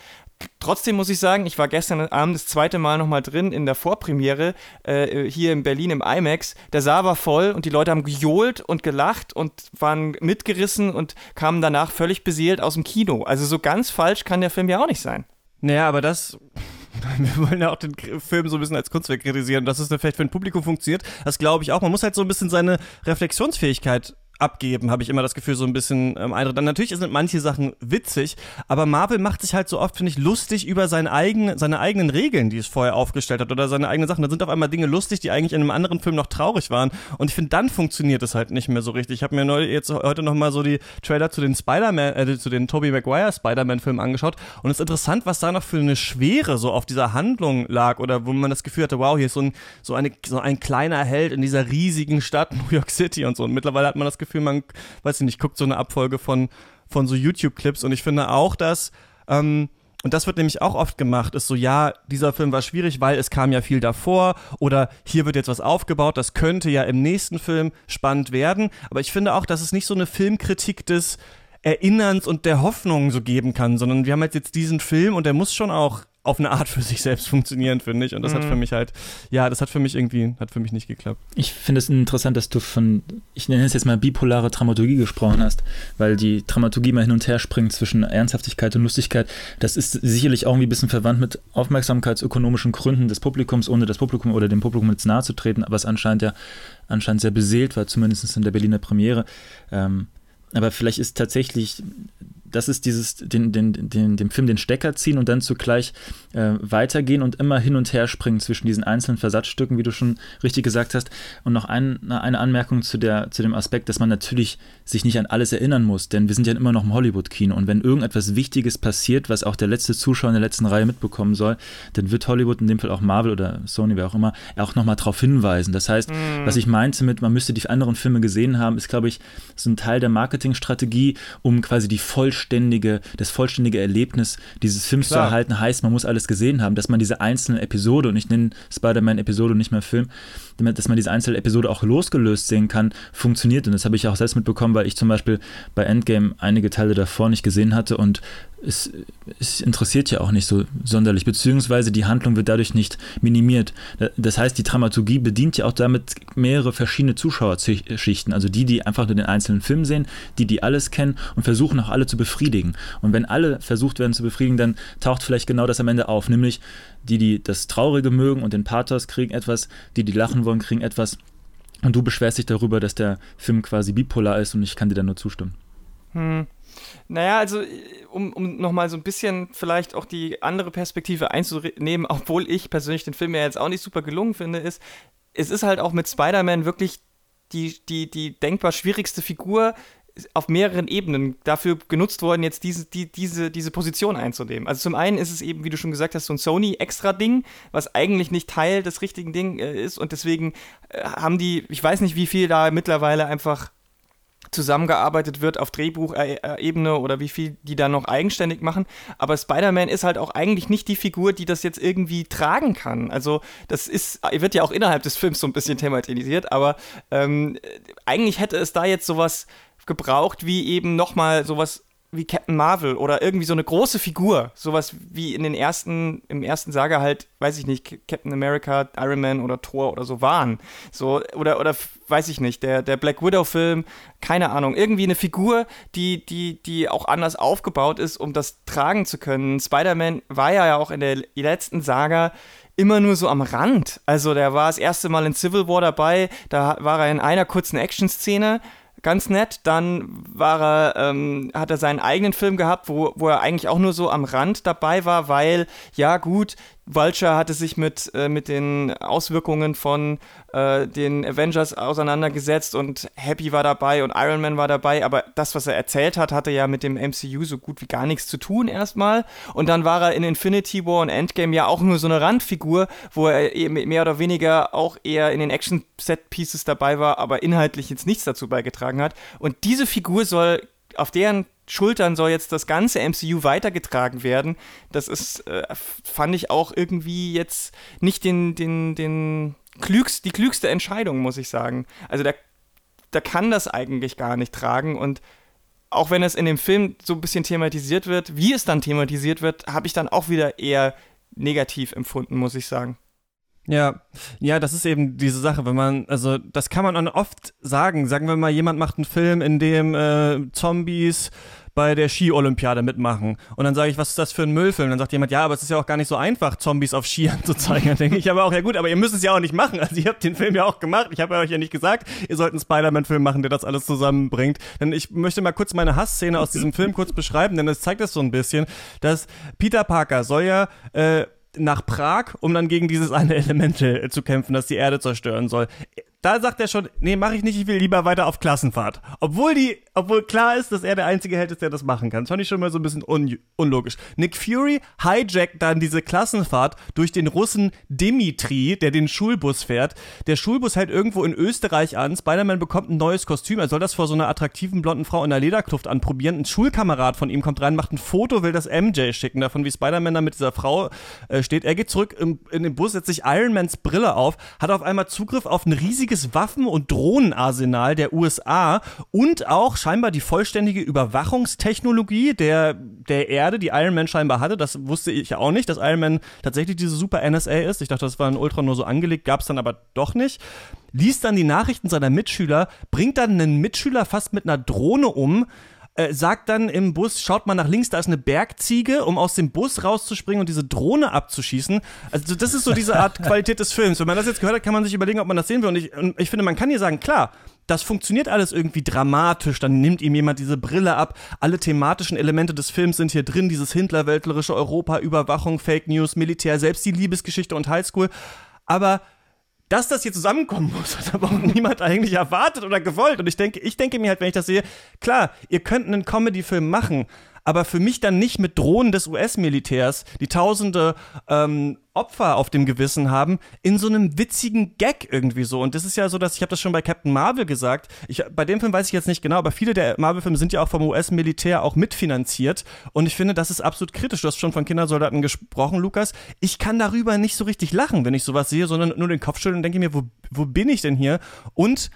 Trotzdem muss ich sagen, ich war gestern Abend das zweite Mal nochmal drin in der Vorpremiere äh, hier in Berlin im IMAX. Der Saal war voll und die Leute haben gejohlt und gelacht und waren mitgerissen und kamen danach völlig beseelt aus dem Kino. Also so ganz falsch kann der Film ja auch nicht sein. Naja, aber das wir wollen ja auch den Film so ein bisschen als Kunstwerk kritisieren, dass es vielleicht für ein Publikum funktioniert. Das glaube ich auch. Man muss halt so ein bisschen seine Reflexionsfähigkeit abgeben, habe ich immer das Gefühl, so ein bisschen ähm, Eindruck. Dann natürlich sind manche Sachen witzig, aber Marvel macht sich halt so oft, finde ich, lustig über seine, eigenen, seine eigenen Regeln, die es vorher aufgestellt hat oder seine eigenen Sachen. Da sind auf einmal Dinge lustig, die eigentlich in einem anderen Film noch traurig waren. Und ich finde, dann funktioniert es halt nicht mehr so richtig. Ich habe mir neu, jetzt heute noch mal so die Trailer zu den Spider-Man, äh, zu den Tobey Maguire Spider-Man-Filmen angeschaut. Und es ist interessant, was da noch für eine Schwere so auf dieser Handlung lag oder wo man das Gefühl hatte, wow, hier ist so ein, so eine, so ein kleiner Held in dieser riesigen Stadt New York City und so. Und mittlerweile hat man das Gefühl, Gefühl, man, weiß ich nicht, guckt so eine Abfolge von, von so YouTube-Clips und ich finde auch, dass, ähm, und das wird nämlich auch oft gemacht, ist so, ja, dieser Film war schwierig, weil es kam ja viel davor oder hier wird jetzt was aufgebaut, das könnte ja im nächsten Film spannend werden. Aber ich finde auch, dass es nicht so eine Filmkritik des Erinnerns und der Hoffnung so geben kann, sondern wir haben jetzt, jetzt diesen Film und der muss schon auch auf eine Art für sich selbst funktionieren, finde ich. Und das mhm. hat für mich halt, ja, das hat für mich irgendwie, hat für mich nicht geklappt. Ich finde es interessant, dass du von, ich nenne es jetzt mal bipolare Dramaturgie gesprochen hast, weil die Dramaturgie mal hin und her springt zwischen Ernsthaftigkeit und Lustigkeit. Das ist sicherlich auch irgendwie ein bisschen verwandt mit aufmerksamkeitsökonomischen Gründen des Publikums, ohne das Publikum oder dem Publikum jetzt nahe zu treten, aber es anscheinend ja anscheinend sehr beseelt war, zumindest in der Berliner Premiere. Ähm, aber vielleicht ist tatsächlich das ist dieses, den, den, den, dem Film den Stecker ziehen und dann zugleich äh, weitergehen und immer hin und her springen zwischen diesen einzelnen Versatzstücken, wie du schon richtig gesagt hast. Und noch ein, eine Anmerkung zu, der, zu dem Aspekt, dass man natürlich sich nicht an alles erinnern muss, denn wir sind ja immer noch im Hollywood-Kino und wenn irgendetwas Wichtiges passiert, was auch der letzte Zuschauer in der letzten Reihe mitbekommen soll, dann wird Hollywood, in dem Fall auch Marvel oder Sony, wer auch immer, auch nochmal darauf hinweisen. Das heißt, mhm. was ich meinte mit, man müsste die anderen Filme gesehen haben, ist, glaube ich, so ein Teil der Marketingstrategie, um quasi die vollständige vollständige, das vollständige Erlebnis dieses Films Klar. zu erhalten, heißt, man muss alles gesehen haben, dass man diese einzelne Episode, und ich nenne Spider-Man Episode und nicht mehr Film, dass man diese einzelne Episode auch losgelöst sehen kann, funktioniert. Und das habe ich auch selbst mitbekommen, weil ich zum Beispiel bei Endgame einige Teile davor nicht gesehen hatte und es, es, interessiert ja auch nicht so sonderlich, beziehungsweise die Handlung wird dadurch nicht minimiert. Das heißt, die Dramaturgie bedient ja auch damit mehrere verschiedene Zuschauerschichten, also die, die einfach nur den einzelnen Film sehen, die, die alles kennen und versuchen auch alle zu befriedigen. Und wenn alle versucht werden zu befriedigen, dann taucht vielleicht genau das am Ende auf, nämlich die, die das Traurige mögen und den Pathos kriegen etwas, die, die lachen wollen, kriegen etwas. Und du beschwerst dich darüber, dass der Film quasi bipolar ist und ich kann dir da nur zustimmen. Hm. Naja, also um, um nochmal so ein bisschen vielleicht auch die andere Perspektive einzunehmen, obwohl ich persönlich den Film ja jetzt auch nicht super gelungen finde, ist, es ist halt auch mit Spider-Man wirklich die, die, die denkbar schwierigste Figur auf mehreren Ebenen dafür genutzt worden, jetzt diese, die, diese, diese Position einzunehmen. Also zum einen ist es eben, wie du schon gesagt hast, so ein Sony-Extra-Ding, was eigentlich nicht Teil des richtigen Ding äh, ist und deswegen äh, haben die, ich weiß nicht, wie viel da mittlerweile einfach zusammengearbeitet wird auf Drehbuchebene oder wie viel die da noch eigenständig machen. Aber Spider-Man ist halt auch eigentlich nicht die Figur, die das jetzt irgendwie tragen kann. Also das ist, wird ja auch innerhalb des Films so ein bisschen thematisiert, aber ähm, eigentlich hätte es da jetzt sowas gebraucht wie eben nochmal sowas wie Captain Marvel oder irgendwie so eine große Figur, sowas wie in den ersten, im ersten Saga halt, weiß ich nicht, Captain America, Iron Man oder Thor oder so waren. So, oder, oder weiß ich nicht, der, der Black Widow-Film, keine Ahnung, irgendwie eine Figur, die, die, die auch anders aufgebaut ist, um das tragen zu können. Spider-Man war ja auch in der letzten Saga immer nur so am Rand. Also der war das erste Mal in Civil War dabei, da war er in einer kurzen Action-Szene ganz nett. Dann war er, ähm, hat er seinen eigenen Film gehabt, wo, wo er eigentlich auch nur so am Rand dabei war, weil, ja gut, Vulture hatte sich mit, äh, mit den Auswirkungen von äh, den Avengers auseinandergesetzt und Happy war dabei und Iron Man war dabei, aber das, was er erzählt hat, hatte ja mit dem MCU so gut wie gar nichts zu tun erstmal. Und dann war er in Infinity War und Endgame ja auch nur so eine Randfigur, wo er mehr oder weniger auch eher in den Action-Set-Pieces dabei war, aber inhaltlich jetzt nichts dazu beigetragen hat. Und diese Figur soll auf deren Schultern soll jetzt das ganze MCU weitergetragen werden. Das ist, äh, fand ich auch irgendwie jetzt nicht den, den, den klügst, die klügste Entscheidung, muss ich sagen. Also der, der kann das eigentlich gar nicht tragen und auch wenn es in dem Film so ein bisschen thematisiert wird, wie es dann thematisiert wird, habe ich dann auch wieder eher negativ empfunden, muss ich sagen. Ja, ja, das ist eben diese Sache, wenn man, also das kann man oft sagen. Sagen wir mal, jemand macht einen Film, in dem äh, Zombies bei der Ski-Olympiade mitmachen. Und dann sage ich, was ist das für ein Müllfilm? Dann sagt jemand, ja, aber es ist ja auch gar nicht so einfach, Zombies auf Skiern zu zeigen. Dann denke ich aber auch, ja gut, aber ihr müsst es ja auch nicht machen. Also ihr habt den Film ja auch gemacht. Ich habe euch ja nicht gesagt, ihr sollt einen Spider-Man-Film machen, der das alles zusammenbringt. Denn ich möchte mal kurz meine Hassszene aus diesem Film kurz beschreiben, denn das zeigt es so ein bisschen, dass Peter Parker soll ja äh, nach Prag, um dann gegen dieses eine Elemente äh, zu kämpfen, das die Erde zerstören soll. Da sagt er schon, nee, mache ich nicht, ich will lieber weiter auf Klassenfahrt. Obwohl die, obwohl klar ist, dass er der einzige Held ist, der das machen kann. Das fand ich schon mal so ein bisschen un unlogisch. Nick Fury hijackt dann diese Klassenfahrt durch den Russen Dimitri, der den Schulbus fährt. Der Schulbus hält irgendwo in Österreich an. Spider-Man bekommt ein neues Kostüm. Er soll das vor so einer attraktiven blonden Frau in der Lederkluft anprobieren. Ein Schulkamerad von ihm kommt rein, macht ein Foto, will das MJ schicken, davon wie Spider-Man da mit dieser Frau äh, steht. Er geht zurück im, in den Bus, setzt sich Iron Mans Brille auf, hat auf einmal Zugriff auf ein riesiges riesiges Waffen- und Drohnenarsenal der USA und auch scheinbar die vollständige Überwachungstechnologie der, der Erde, die Iron Man scheinbar hatte. Das wusste ich auch nicht, dass Iron Man tatsächlich diese super NSA ist. Ich dachte, das war in Ultron nur so angelegt, gab es dann aber doch nicht. Liest dann die Nachrichten seiner Mitschüler, bringt dann einen Mitschüler fast mit einer Drohne um, äh, sagt dann im Bus, schaut mal nach links, da ist eine Bergziege, um aus dem Bus rauszuspringen und diese Drohne abzuschießen. Also das ist so diese Art Qualität des Films. Wenn man das jetzt gehört hat, kann man sich überlegen, ob man das sehen will. Und ich, und ich finde, man kann hier sagen, klar, das funktioniert alles irgendwie dramatisch. Dann nimmt ihm jemand diese Brille ab. Alle thematischen Elemente des Films sind hier drin. Dieses Hindlerweltlerische Europa, Überwachung, Fake News, Militär, selbst die Liebesgeschichte und Highschool. Aber dass das hier zusammenkommen muss, hat aber auch niemand eigentlich erwartet oder gewollt. Und ich denke, ich denke mir halt, wenn ich das sehe, klar, ihr könnt einen Comedy-Film machen, aber für mich dann nicht mit Drohnen des US-Militärs, die tausende ähm, Opfer auf dem Gewissen haben, in so einem witzigen Gag irgendwie so. Und das ist ja so, dass ich habe das schon bei Captain Marvel gesagt. Ich, bei dem Film weiß ich jetzt nicht genau, aber viele der Marvel-Filme sind ja auch vom US-Militär auch mitfinanziert. Und ich finde, das ist absolut kritisch. Du hast schon von Kindersoldaten gesprochen, Lukas. Ich kann darüber nicht so richtig lachen, wenn ich sowas sehe, sondern nur den Kopf schütteln und denke mir, wo, wo bin ich denn hier? Und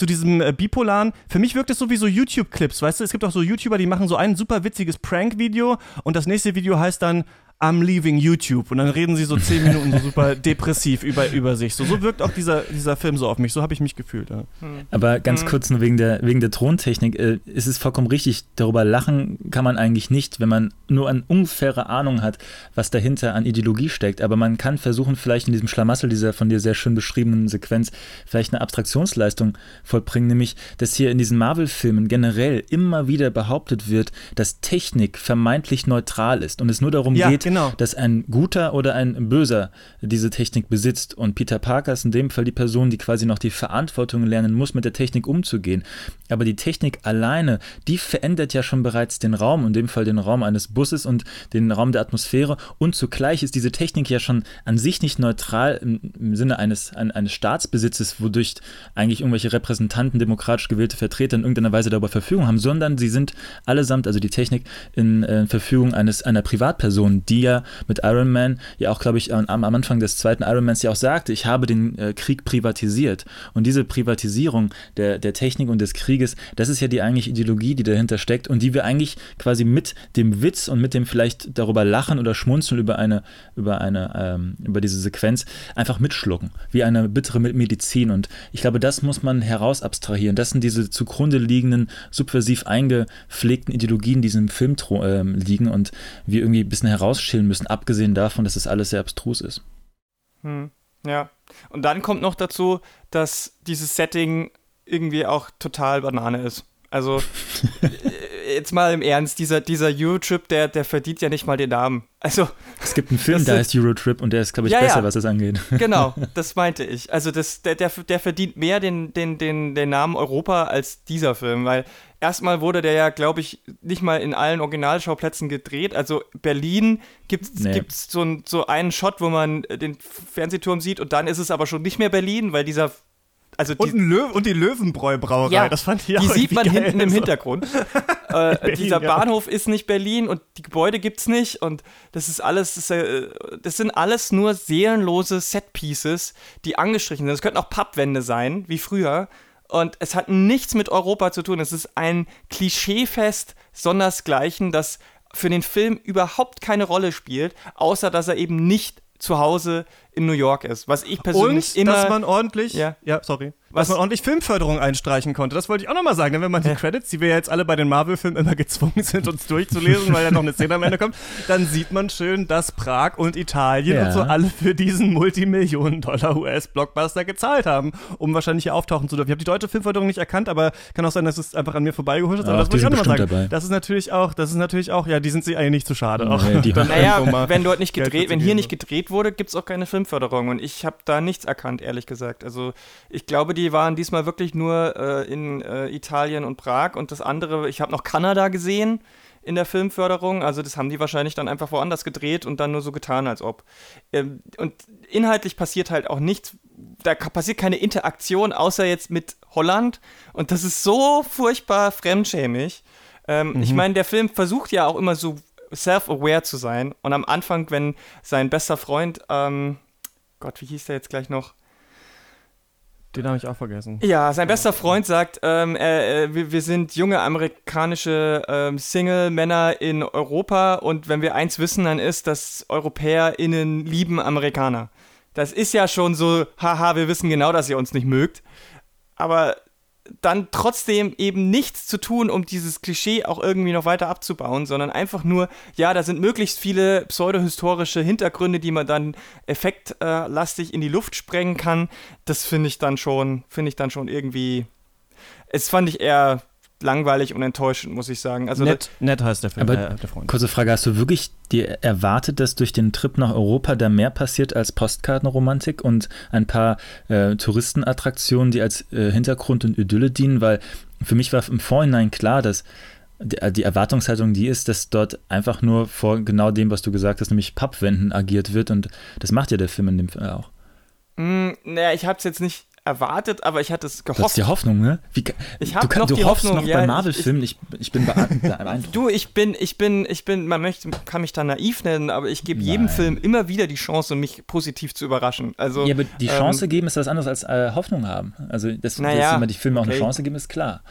zu diesem äh, Bipolaren. Für mich wirkt es so wie so YouTube-Clips, weißt du? Es gibt auch so YouTuber, die machen so ein super witziges Prank-Video und das nächste Video heißt dann I'm leaving YouTube. Und dann reden sie so zehn Minuten so super depressiv über, über sich. So, so wirkt auch dieser, dieser Film so auf mich. So habe ich mich gefühlt. Ja. Hm. Aber ganz hm. kurz nur wegen der, wegen der Tontechnik. Äh, ist es vollkommen richtig, darüber lachen kann man eigentlich nicht, wenn man nur eine ungefähre Ahnung hat, was dahinter an Ideologie steckt. Aber man kann versuchen, vielleicht in diesem Schlamassel dieser von dir sehr schön beschriebenen Sequenz vielleicht eine Abstraktionsleistung vollbringen. Nämlich, dass hier in diesen Marvel-Filmen generell immer wieder behauptet wird, dass Technik vermeintlich neutral ist und es nur darum ja, geht, genau. dass ein guter oder ein böser diese Technik besitzt. Und Peter Parker ist in dem Fall die Person, die quasi noch die Verantwortung lernen muss, mit der Technik umzugehen. Aber die Technik alleine, die verändert ja schon bereits den Raum, in dem Fall den Raum eines Busses und den Raum der Atmosphäre. Und zugleich ist diese Technik ja schon an sich nicht neutral im, im Sinne eines, ein, eines Staatsbesitzes, wodurch eigentlich irgendwelche Repräsentanten, demokratisch gewählte Vertreter in irgendeiner Weise darüber Verfügung haben, sondern sie sind allesamt, also die Technik, in äh, Verfügung eines, einer Privatperson, die ja mit Iron Man ja auch, glaube ich, am, am, Anfang des zweiten Iron Mans ja auch sagte, ich habe den äh, Krieg privatisiert. Und diese Privatisierung der, der Technik und des Krieges, das ist ja die eigentliche Ideologie, die dahinter steckt und die wir eigentlich quasi mit dem Witz und mit dem vielleicht darüber lachen oder schmunzeln über eine, über eine, ähm, über diese Sequenz einfach mitschlucken, wie eine bittere Medizin. Und ich glaube, das muss man heraus abstrahieren. Das sind diese zugrunde liegenden, subversiv eingepflegten Ideologien, die in diesem Film äh, liegen und wir irgendwie ein bisschen herausstellen chillen müssen, abgesehen davon, dass das alles sehr abstrus ist. Hm, ja. Und dann kommt noch dazu, dass dieses Setting irgendwie auch total Banane ist. Also, äh, jetzt mal im Ernst, dieser, dieser Eurotrip, der, der verdient ja nicht mal den Namen. Also. Es gibt einen Film, der heißt Eurotrip und der ist, glaube ich, ja, besser, ja. was das angeht. Genau, das meinte ich. Also, das, der, der, der verdient mehr den, den, den, den Namen Europa als dieser Film, weil erstmal wurde der ja, glaube ich, nicht mal in allen Originalschauplätzen gedreht. Also, Berlin gibt es nee. so, so einen Shot, wo man den Fernsehturm sieht und dann ist es aber schon nicht mehr Berlin, weil dieser also die, und, Löw und die Löwenbräu-Brauerei, ja, das fand ich auch Die sieht man hinten im Hintergrund. äh, Berlin, dieser Bahnhof ja. ist nicht Berlin und die Gebäude gibt es nicht und das ist alles, das, äh, das sind alles nur seelenlose Set-Pieces, die angestrichen sind. Es könnten auch Pappwände sein, wie früher. Und es hat nichts mit Europa zu tun. Es ist ein Klischeefest sondersgleichen, das für den Film überhaupt keine Rolle spielt, außer dass er eben nicht zu Hause in New York ist. Was ich persönlich Und, immer. dass man ordentlich. Ja, ja sorry. Was? Man ordentlich Filmförderung einstreichen konnte. Das wollte ich auch nochmal sagen. Denn wenn man die Credits, die wir ja jetzt alle bei den Marvel-Filmen immer gezwungen sind, uns durchzulesen, weil ja noch eine Szene am Ende kommt, dann sieht man schön, dass Prag und Italien ja. und so alle für diesen Multimillionen-Dollar-US-Blockbuster gezahlt haben, um wahrscheinlich hier auftauchen zu dürfen. Ich habe die deutsche Filmförderung nicht erkannt, aber kann auch sein, dass es einfach an mir vorbeigehuscht ist. Aber, das wollte ich auch nochmal sagen. Dabei. Das ist natürlich auch, das ist natürlich auch, ja, die sind sich eigentlich nicht zu schade. Auch nee, die naja, wenn dort nicht gedreht, wenn hier nicht gedreht wurde, gibt es auch keine Filmförderung. Und ich habe da nichts erkannt, ehrlich gesagt. Also ich glaube, die waren diesmal wirklich nur äh, in äh, Italien und Prag und das andere, ich habe noch Kanada gesehen in der Filmförderung. Also das haben die wahrscheinlich dann einfach woanders gedreht und dann nur so getan, als ob. Ähm, und inhaltlich passiert halt auch nichts. Da passiert keine Interaktion, außer jetzt mit Holland. Und das ist so furchtbar fremdschämig. Ähm, mhm. Ich meine, der Film versucht ja auch immer so self-aware zu sein. Und am Anfang, wenn sein bester Freund, ähm, Gott, wie hieß der jetzt gleich noch? Den habe ich auch vergessen. Ja, sein bester Freund sagt, ähm, äh, wir, wir, sind junge amerikanische ähm, Single-Männer in Europa und wenn wir eins wissen, dann ist, dass EuropäerInnen lieben Amerikaner. Das ist ja schon so, haha, wir wissen genau, dass ihr uns nicht mögt. Aber dann trotzdem eben nichts zu tun, um dieses Klischee auch irgendwie noch weiter abzubauen, sondern einfach nur, ja, da sind möglichst viele pseudohistorische Hintergründe, die man dann effektlastig in die Luft sprengen kann. Das finde ich dann schon, finde ich dann schon irgendwie. Es fand ich eher langweilig und enttäuschend, muss ich sagen. Also nett, nett heißt der Film, aber äh, der Freund. Kurze Frage, hast du wirklich dir erwartet, dass durch den Trip nach Europa da mehr passiert als Postkartenromantik und ein paar äh, Touristenattraktionen, die als äh, Hintergrund und Idylle dienen? Weil für mich war im Vorhinein klar, dass die Erwartungshaltung die ist, dass dort einfach nur vor genau dem, was du gesagt hast, nämlich Pappwänden agiert wird und das macht ja der Film in dem Fall auch. Mm, naja, ich habe es jetzt nicht erwartet, aber ich hatte es gehofft. Das ist die Hoffnung, ne? Wie, ich habe noch du die hoffst Hoffnung, noch ja, bei Marvel-Filmen. Ich, ich, bin beeindruckt. Du, ich bin, ich bin, ich bin, man möchte, kann mich da naiv nennen, aber ich gebe jedem Film immer wieder die Chance, mich positiv zu überraschen. Also, ja, aber die Chance ähm, geben ist was anderes als äh, Hoffnung haben. Also, dass, naja, dass immer die Filme okay. auch eine Chance geben, ist klar.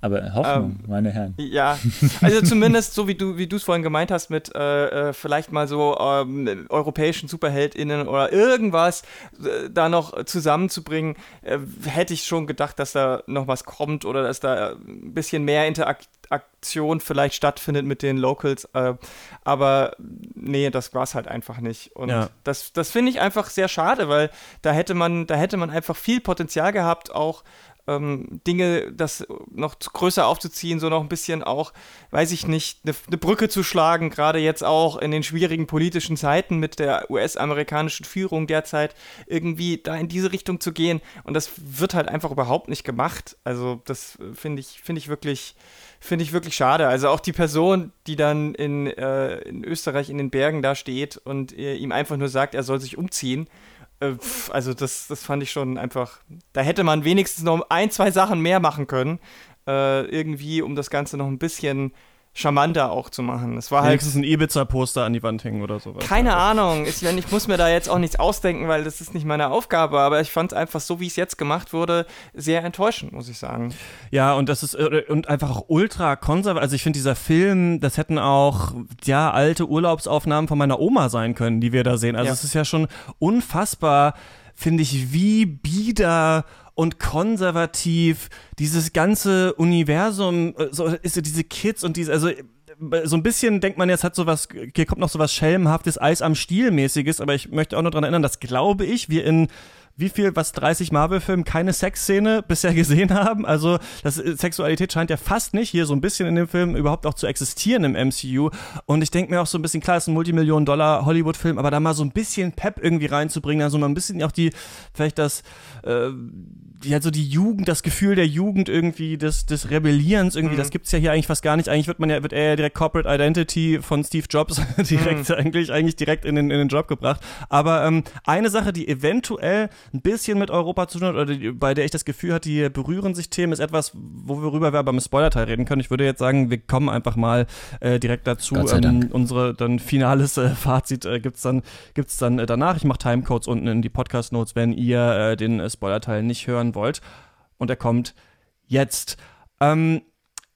Aber Hoffnung, ähm, meine Herren. Ja, also zumindest so wie du wie du es vorhin gemeint hast mit äh, äh, vielleicht mal so ähm, europäischen SuperheldInnen oder irgendwas äh, da noch zusammenzubringen, äh, hätte ich schon gedacht, dass da noch was kommt oder dass da ein bisschen mehr Interaktion vielleicht stattfindet mit den Locals. Äh, aber nee, das war es halt einfach nicht. Und ja. das, das finde ich einfach sehr schade, weil da hätte man, da hätte man einfach viel Potenzial gehabt, auch ähm, Dinge, das noch größer aufzuziehen, so noch ein bisschen auch, weiß ich nicht, eine, eine Brücke zu schlagen, gerade jetzt auch in den schwierigen politischen Zeiten mit der US-amerikanischen Führung derzeit, irgendwie da in diese Richtung zu gehen. Und das wird halt einfach überhaupt nicht gemacht. Also das finde ich, finde ich wirklich finde ich wirklich schade. Also auch die Person, die dann in, äh, in Österreich in den Bergen da steht und äh, ihm einfach nur sagt, er soll sich umziehen also das, das fand ich schon einfach, da hätte man wenigstens noch ein, zwei Sachen mehr machen können, äh, irgendwie, um das Ganze noch ein bisschen charmanter auch zu machen. Es war halt Wenigstens ein Ibiza-Poster an die Wand hängen oder sowas. Keine also. Ahnung. Ich, ich muss mir da jetzt auch nichts ausdenken, weil das ist nicht meine Aufgabe. Aber ich fand es einfach so, wie es jetzt gemacht wurde, sehr enttäuschend, muss ich sagen. Ja, und das ist äh, und einfach auch ultra konservativ. Also ich finde dieser Film, das hätten auch ja alte Urlaubsaufnahmen von meiner Oma sein können, die wir da sehen. Also ja. es ist ja schon unfassbar, finde ich, wie bieder und konservativ dieses ganze Universum, äh, so ist so diese Kids und diese, also so ein bisschen denkt man jetzt hat sowas, hier kommt noch sowas schelmenhaftes Eis am Stiel mäßiges, aber ich möchte auch nur daran erinnern, dass glaube ich, wir in wie viel, was 30 Marvel-Filmen keine Sexszene bisher gesehen haben. Also das, äh, Sexualität scheint ja fast nicht hier so ein bisschen in dem Film überhaupt auch zu existieren im MCU. Und ich denke mir auch so ein bisschen, klar, es ist ein Multimillionen-Dollar Hollywood-Film, aber da mal so ein bisschen Pep irgendwie reinzubringen, also mal ein bisschen auch die, vielleicht das, äh, ja, so die Jugend, das Gefühl der Jugend irgendwie, des, des Rebellierens irgendwie, mhm. das gibt's ja hier eigentlich fast gar nicht. Eigentlich wird man ja, wird er ja direkt Corporate Identity von Steve Jobs direkt, mhm. eigentlich, eigentlich direkt in den, in den Job gebracht. Aber ähm, eine Sache, die eventuell ein bisschen mit Europa zu tun hat, oder die, bei der ich das Gefühl hatte, die berühren sich Themen, ist etwas, worüber wir aber im Spoilerteil reden können. Ich würde jetzt sagen, wir kommen einfach mal äh, direkt dazu. Ähm, unsere dann finales äh, Fazit äh, gibt's dann, gibt's dann äh, danach. Ich mache Timecodes unten in die Podcast-Notes, wenn ihr äh, den äh, Spoilerteil nicht hören wollt. Und er kommt jetzt. Ähm,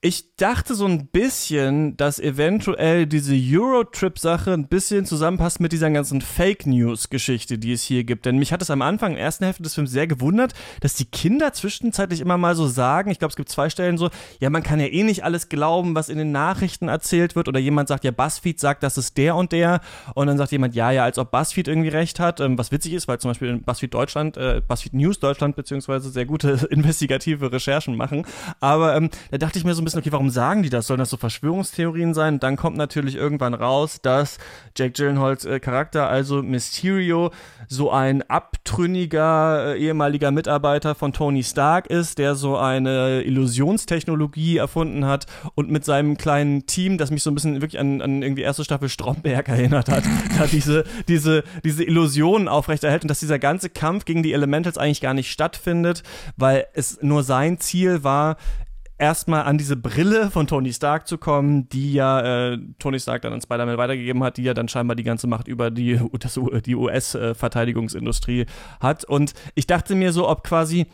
ich dachte so ein bisschen, dass eventuell diese Eurotrip-Sache ein bisschen zusammenpasst mit dieser ganzen Fake News-Geschichte, die es hier gibt. Denn mich hat es am Anfang, in der ersten Hälfte des Films sehr gewundert, dass die Kinder zwischenzeitlich immer mal so sagen, ich glaube, es gibt zwei Stellen so, ja, man kann ja eh nicht alles glauben, was in den Nachrichten erzählt wird. Oder jemand sagt, ja, BuzzFeed sagt, das ist der und der. Und dann sagt jemand, ja, ja, als ob BuzzFeed irgendwie recht hat. Ähm, was witzig ist, weil zum Beispiel in BuzzFeed Deutschland, äh, BuzzFeed News Deutschland beziehungsweise sehr gute investigative Recherchen machen. Aber ähm, da dachte ich mir so ein bisschen, bisschen, okay, warum sagen die das? Sollen das so Verschwörungstheorien sein? dann kommt natürlich irgendwann raus, dass Jake Gyllenhaals äh, Charakter, also Mysterio, so ein abtrünniger äh, ehemaliger Mitarbeiter von Tony Stark ist, der so eine Illusionstechnologie erfunden hat und mit seinem kleinen Team, das mich so ein bisschen wirklich an, an irgendwie erste Staffel Stromberg erinnert hat, da diese, diese, diese Illusionen aufrechterhält und dass dieser ganze Kampf gegen die Elementals eigentlich gar nicht stattfindet, weil es nur sein Ziel war, erstmal an diese Brille von Tony Stark zu kommen, die ja äh, Tony Stark dann an Spider-Man weitergegeben hat, die ja dann scheinbar die ganze Macht über die, die US-Verteidigungsindustrie hat. Und ich dachte mir so, ob quasi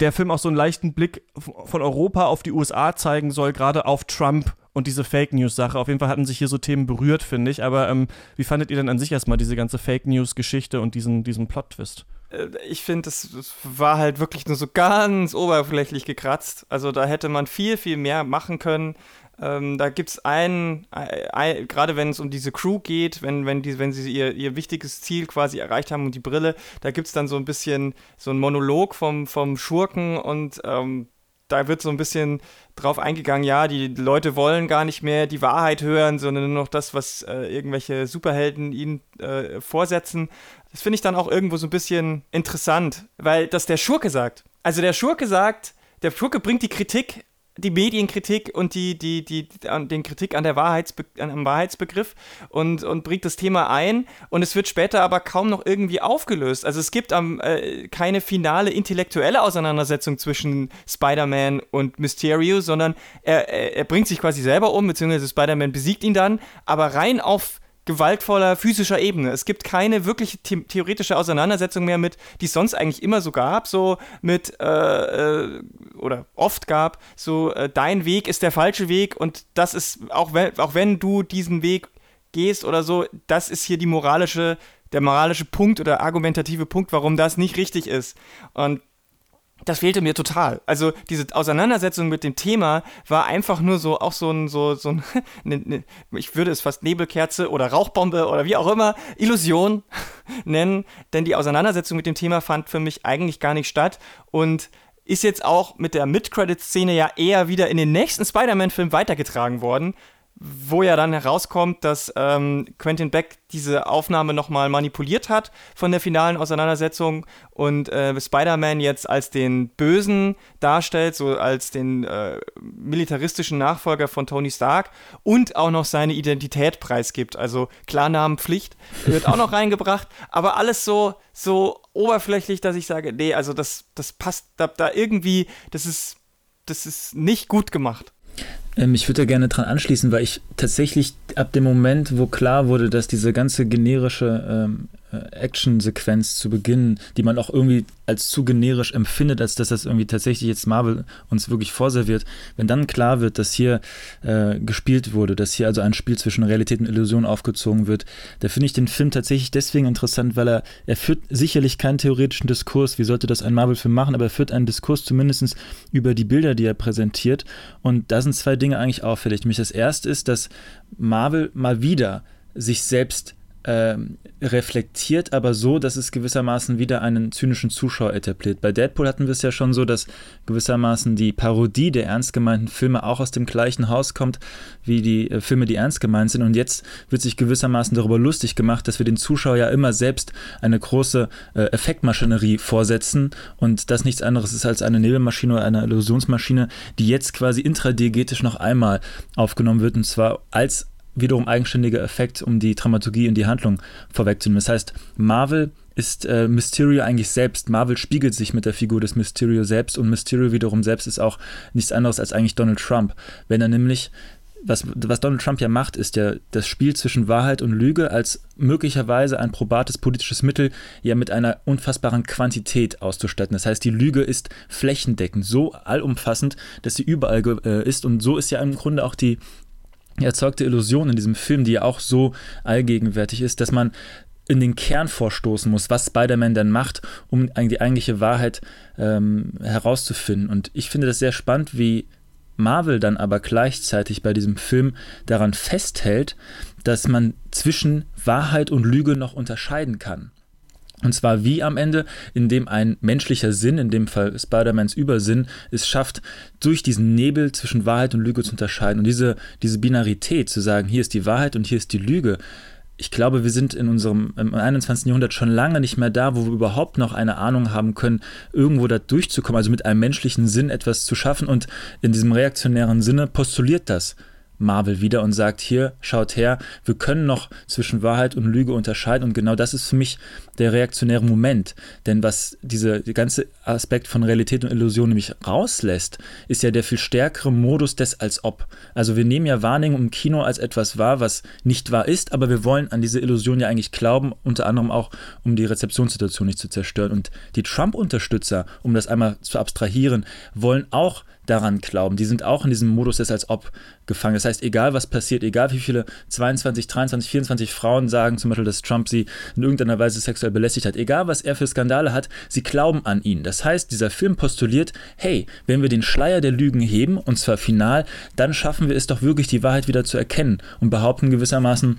der Film auch so einen leichten Blick von Europa auf die USA zeigen soll, gerade auf Trump und diese Fake News-Sache. Auf jeden Fall hatten sich hier so Themen berührt, finde ich. Aber ähm, wie fandet ihr denn an sich erstmal diese ganze Fake News-Geschichte und diesen, diesen Plot-Twist? Äh, ich finde, es war halt wirklich nur so ganz oberflächlich gekratzt. Also da hätte man viel, viel mehr machen können. Ähm, da gibt es einen, ein, gerade wenn es um diese Crew geht, wenn, wenn, die, wenn sie ihr, ihr wichtiges Ziel quasi erreicht haben und die Brille, da gibt es dann so ein bisschen so ein Monolog vom, vom Schurken und ähm, da wird so ein bisschen drauf eingegangen, ja, die Leute wollen gar nicht mehr die Wahrheit hören, sondern nur noch das, was äh, irgendwelche Superhelden ihnen äh, vorsetzen. Das finde ich dann auch irgendwo so ein bisschen interessant, weil das der Schurke sagt. Also der Schurke sagt, der Schurke bringt die Kritik die Medienkritik und die, die, die, den Kritik an der Wahrheitsbe an, am Wahrheitsbegriff und, und bringt das Thema ein und es wird später aber kaum noch irgendwie aufgelöst. Also es gibt ähm, äh, keine finale intellektuelle Auseinandersetzung zwischen Spider-Man und Mysterio, sondern er, er, er bringt sich quasi selber um, beziehungsweise Spider-Man besiegt ihn dann, aber rein auf gewaltvoller physischer Ebene. Es gibt keine wirkliche the theoretische Auseinandersetzung mehr mit, die es sonst eigentlich immer so gab, so mit äh, äh, oder oft gab, so äh, dein Weg ist der falsche Weg und das ist, auch wenn, auch wenn du diesen Weg gehst oder so, das ist hier die moralische, der moralische Punkt oder argumentative Punkt, warum das nicht richtig ist. Und das fehlte mir total. Also diese Auseinandersetzung mit dem Thema war einfach nur so auch so ein so so ein, ne, ne, ich würde es fast Nebelkerze oder Rauchbombe oder wie auch immer Illusion nennen, denn die Auseinandersetzung mit dem Thema fand für mich eigentlich gar nicht statt und ist jetzt auch mit der Mid-Credit-Szene ja eher wieder in den nächsten Spider-Man-Film weitergetragen worden, wo ja dann herauskommt, dass ähm, Quentin Beck diese Aufnahme nochmal manipuliert hat von der finalen Auseinandersetzung und äh, Spider-Man jetzt als den Bösen darstellt, so als den äh, militaristischen Nachfolger von Tony Stark und auch noch seine Identität preisgibt. Also Klarnamenpflicht wird auch noch reingebracht, aber alles so, so oberflächlich, dass ich sage, nee, also das, das passt da, da irgendwie, das ist, das ist nicht gut gemacht. Ähm, ich würde da gerne dran anschließen, weil ich tatsächlich ab dem Moment, wo klar wurde, dass diese ganze generische ähm, äh, Action-Sequenz zu Beginn, die man auch irgendwie als zu generisch empfindet, als dass das irgendwie tatsächlich jetzt Marvel uns wirklich vorserviert, wenn dann klar wird, dass hier äh, gespielt wurde, dass hier also ein Spiel zwischen Realität und Illusion aufgezogen wird, da finde ich den Film tatsächlich deswegen interessant, weil er, er führt sicherlich keinen theoretischen Diskurs, wie sollte das ein Marvel-Film machen, aber er führt einen Diskurs zumindest über die Bilder, die er präsentiert. Und da sind zwei Dinge eigentlich auffällig. Nämlich das erste ist, dass Marvel mal wieder sich selbst ähm, reflektiert, aber so, dass es gewissermaßen wieder einen zynischen Zuschauer etabliert. Bei Deadpool hatten wir es ja schon so, dass gewissermaßen die Parodie der ernst gemeinten Filme auch aus dem gleichen Haus kommt wie die äh, Filme, die ernst gemeint sind. Und jetzt wird sich gewissermaßen darüber lustig gemacht, dass wir den Zuschauer ja immer selbst eine große äh, Effektmaschinerie vorsetzen und das nichts anderes ist als eine Nebelmaschine oder eine Illusionsmaschine, die jetzt quasi intradiegetisch noch einmal aufgenommen wird und zwar als wiederum eigenständiger Effekt, um die Dramaturgie und die Handlung vorwegzunehmen. Das heißt, Marvel ist äh, Mysterio eigentlich selbst. Marvel spiegelt sich mit der Figur des Mysterio selbst und Mysterio wiederum selbst ist auch nichts anderes als eigentlich Donald Trump. Wenn er nämlich was, was Donald Trump ja macht, ist ja das Spiel zwischen Wahrheit und Lüge als möglicherweise ein probates politisches Mittel ja mit einer unfassbaren Quantität auszustatten. Das heißt, die Lüge ist flächendeckend, so allumfassend, dass sie überall äh, ist und so ist ja im Grunde auch die erzeugte Illusion in diesem Film, die ja auch so allgegenwärtig ist, dass man in den Kern vorstoßen muss, was Spider-Man dann macht, um die eigentliche Wahrheit ähm, herauszufinden. Und ich finde das sehr spannend, wie Marvel dann aber gleichzeitig bei diesem Film daran festhält, dass man zwischen Wahrheit und Lüge noch unterscheiden kann. Und zwar wie am Ende, indem ein menschlicher Sinn, in dem Fall Spider-Mans Übersinn, es schafft, durch diesen Nebel zwischen Wahrheit und Lüge zu unterscheiden. Und diese, diese Binarität, zu sagen, hier ist die Wahrheit und hier ist die Lüge, ich glaube, wir sind in unserem im 21. Jahrhundert schon lange nicht mehr da, wo wir überhaupt noch eine Ahnung haben können, irgendwo da durchzukommen, also mit einem menschlichen Sinn etwas zu schaffen. Und in diesem reaktionären Sinne postuliert das Marvel wieder und sagt, hier, schaut her, wir können noch zwischen Wahrheit und Lüge unterscheiden und genau das ist für mich der reaktionäre Moment. Denn was dieser die ganze Aspekt von Realität und Illusion nämlich rauslässt, ist ja der viel stärkere Modus des als ob. Also wir nehmen ja Wahrnehmung im Kino als etwas wahr, was nicht wahr ist, aber wir wollen an diese Illusion ja eigentlich glauben, unter anderem auch, um die Rezeptionssituation nicht zu zerstören. Und die Trump-Unterstützer, um das einmal zu abstrahieren, wollen auch daran glauben. Die sind auch in diesem Modus des als ob gefangen. Das heißt, egal was passiert, egal wie viele 22, 23, 24 Frauen sagen zum Beispiel, dass Trump sie in irgendeiner Weise sexuell belästigt hat, egal was er für Skandale hat, sie glauben an ihn. Das heißt, dieser Film postuliert, hey, wenn wir den Schleier der Lügen heben, und zwar final, dann schaffen wir es doch wirklich, die Wahrheit wieder zu erkennen und behaupten gewissermaßen,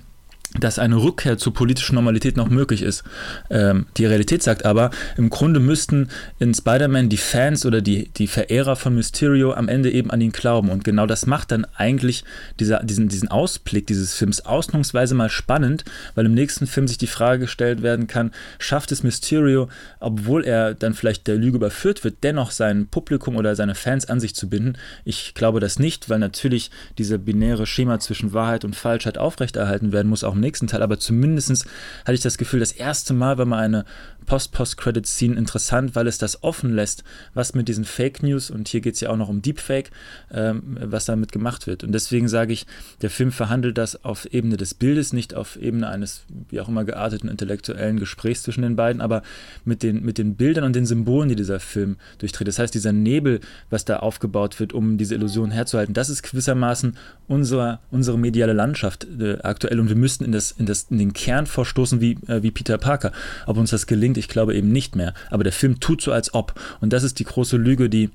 dass eine Rückkehr zur politischen Normalität noch möglich ist. Ähm, die Realität sagt aber, im Grunde müssten in Spider-Man die Fans oder die, die Verehrer von Mysterio am Ende eben an ihn glauben. Und genau das macht dann eigentlich dieser, diesen, diesen Ausblick dieses Films ausnahmsweise mal spannend, weil im nächsten Film sich die Frage gestellt werden kann, schafft es Mysterio, obwohl er dann vielleicht der Lüge überführt wird, dennoch sein Publikum oder seine Fans an sich zu binden? Ich glaube das nicht, weil natürlich dieser binäre Schema zwischen Wahrheit und Falschheit aufrechterhalten werden muss, auch im nächsten Teil, aber zumindest hatte ich das Gefühl, das erste Mal war mal eine Post-Post-Credit-Scene interessant, weil es das offen lässt, was mit diesen Fake News, und hier geht es ja auch noch um Deepfake, ähm, was damit gemacht wird. Und deswegen sage ich, der Film verhandelt das auf Ebene des Bildes, nicht auf Ebene eines, wie auch immer gearteten intellektuellen Gesprächs zwischen den beiden, aber mit den, mit den Bildern und den Symbolen, die dieser Film durchdreht. Das heißt, dieser Nebel, was da aufgebaut wird, um diese Illusion herzuhalten, das ist gewissermaßen unsere, unsere mediale Landschaft äh, aktuell und wir müssten in, das, in, das, in den Kern vorstoßen wie, äh, wie Peter Parker. Ob uns das gelingt, ich glaube eben nicht mehr. Aber der Film tut so, als ob. Und das ist die große Lüge, die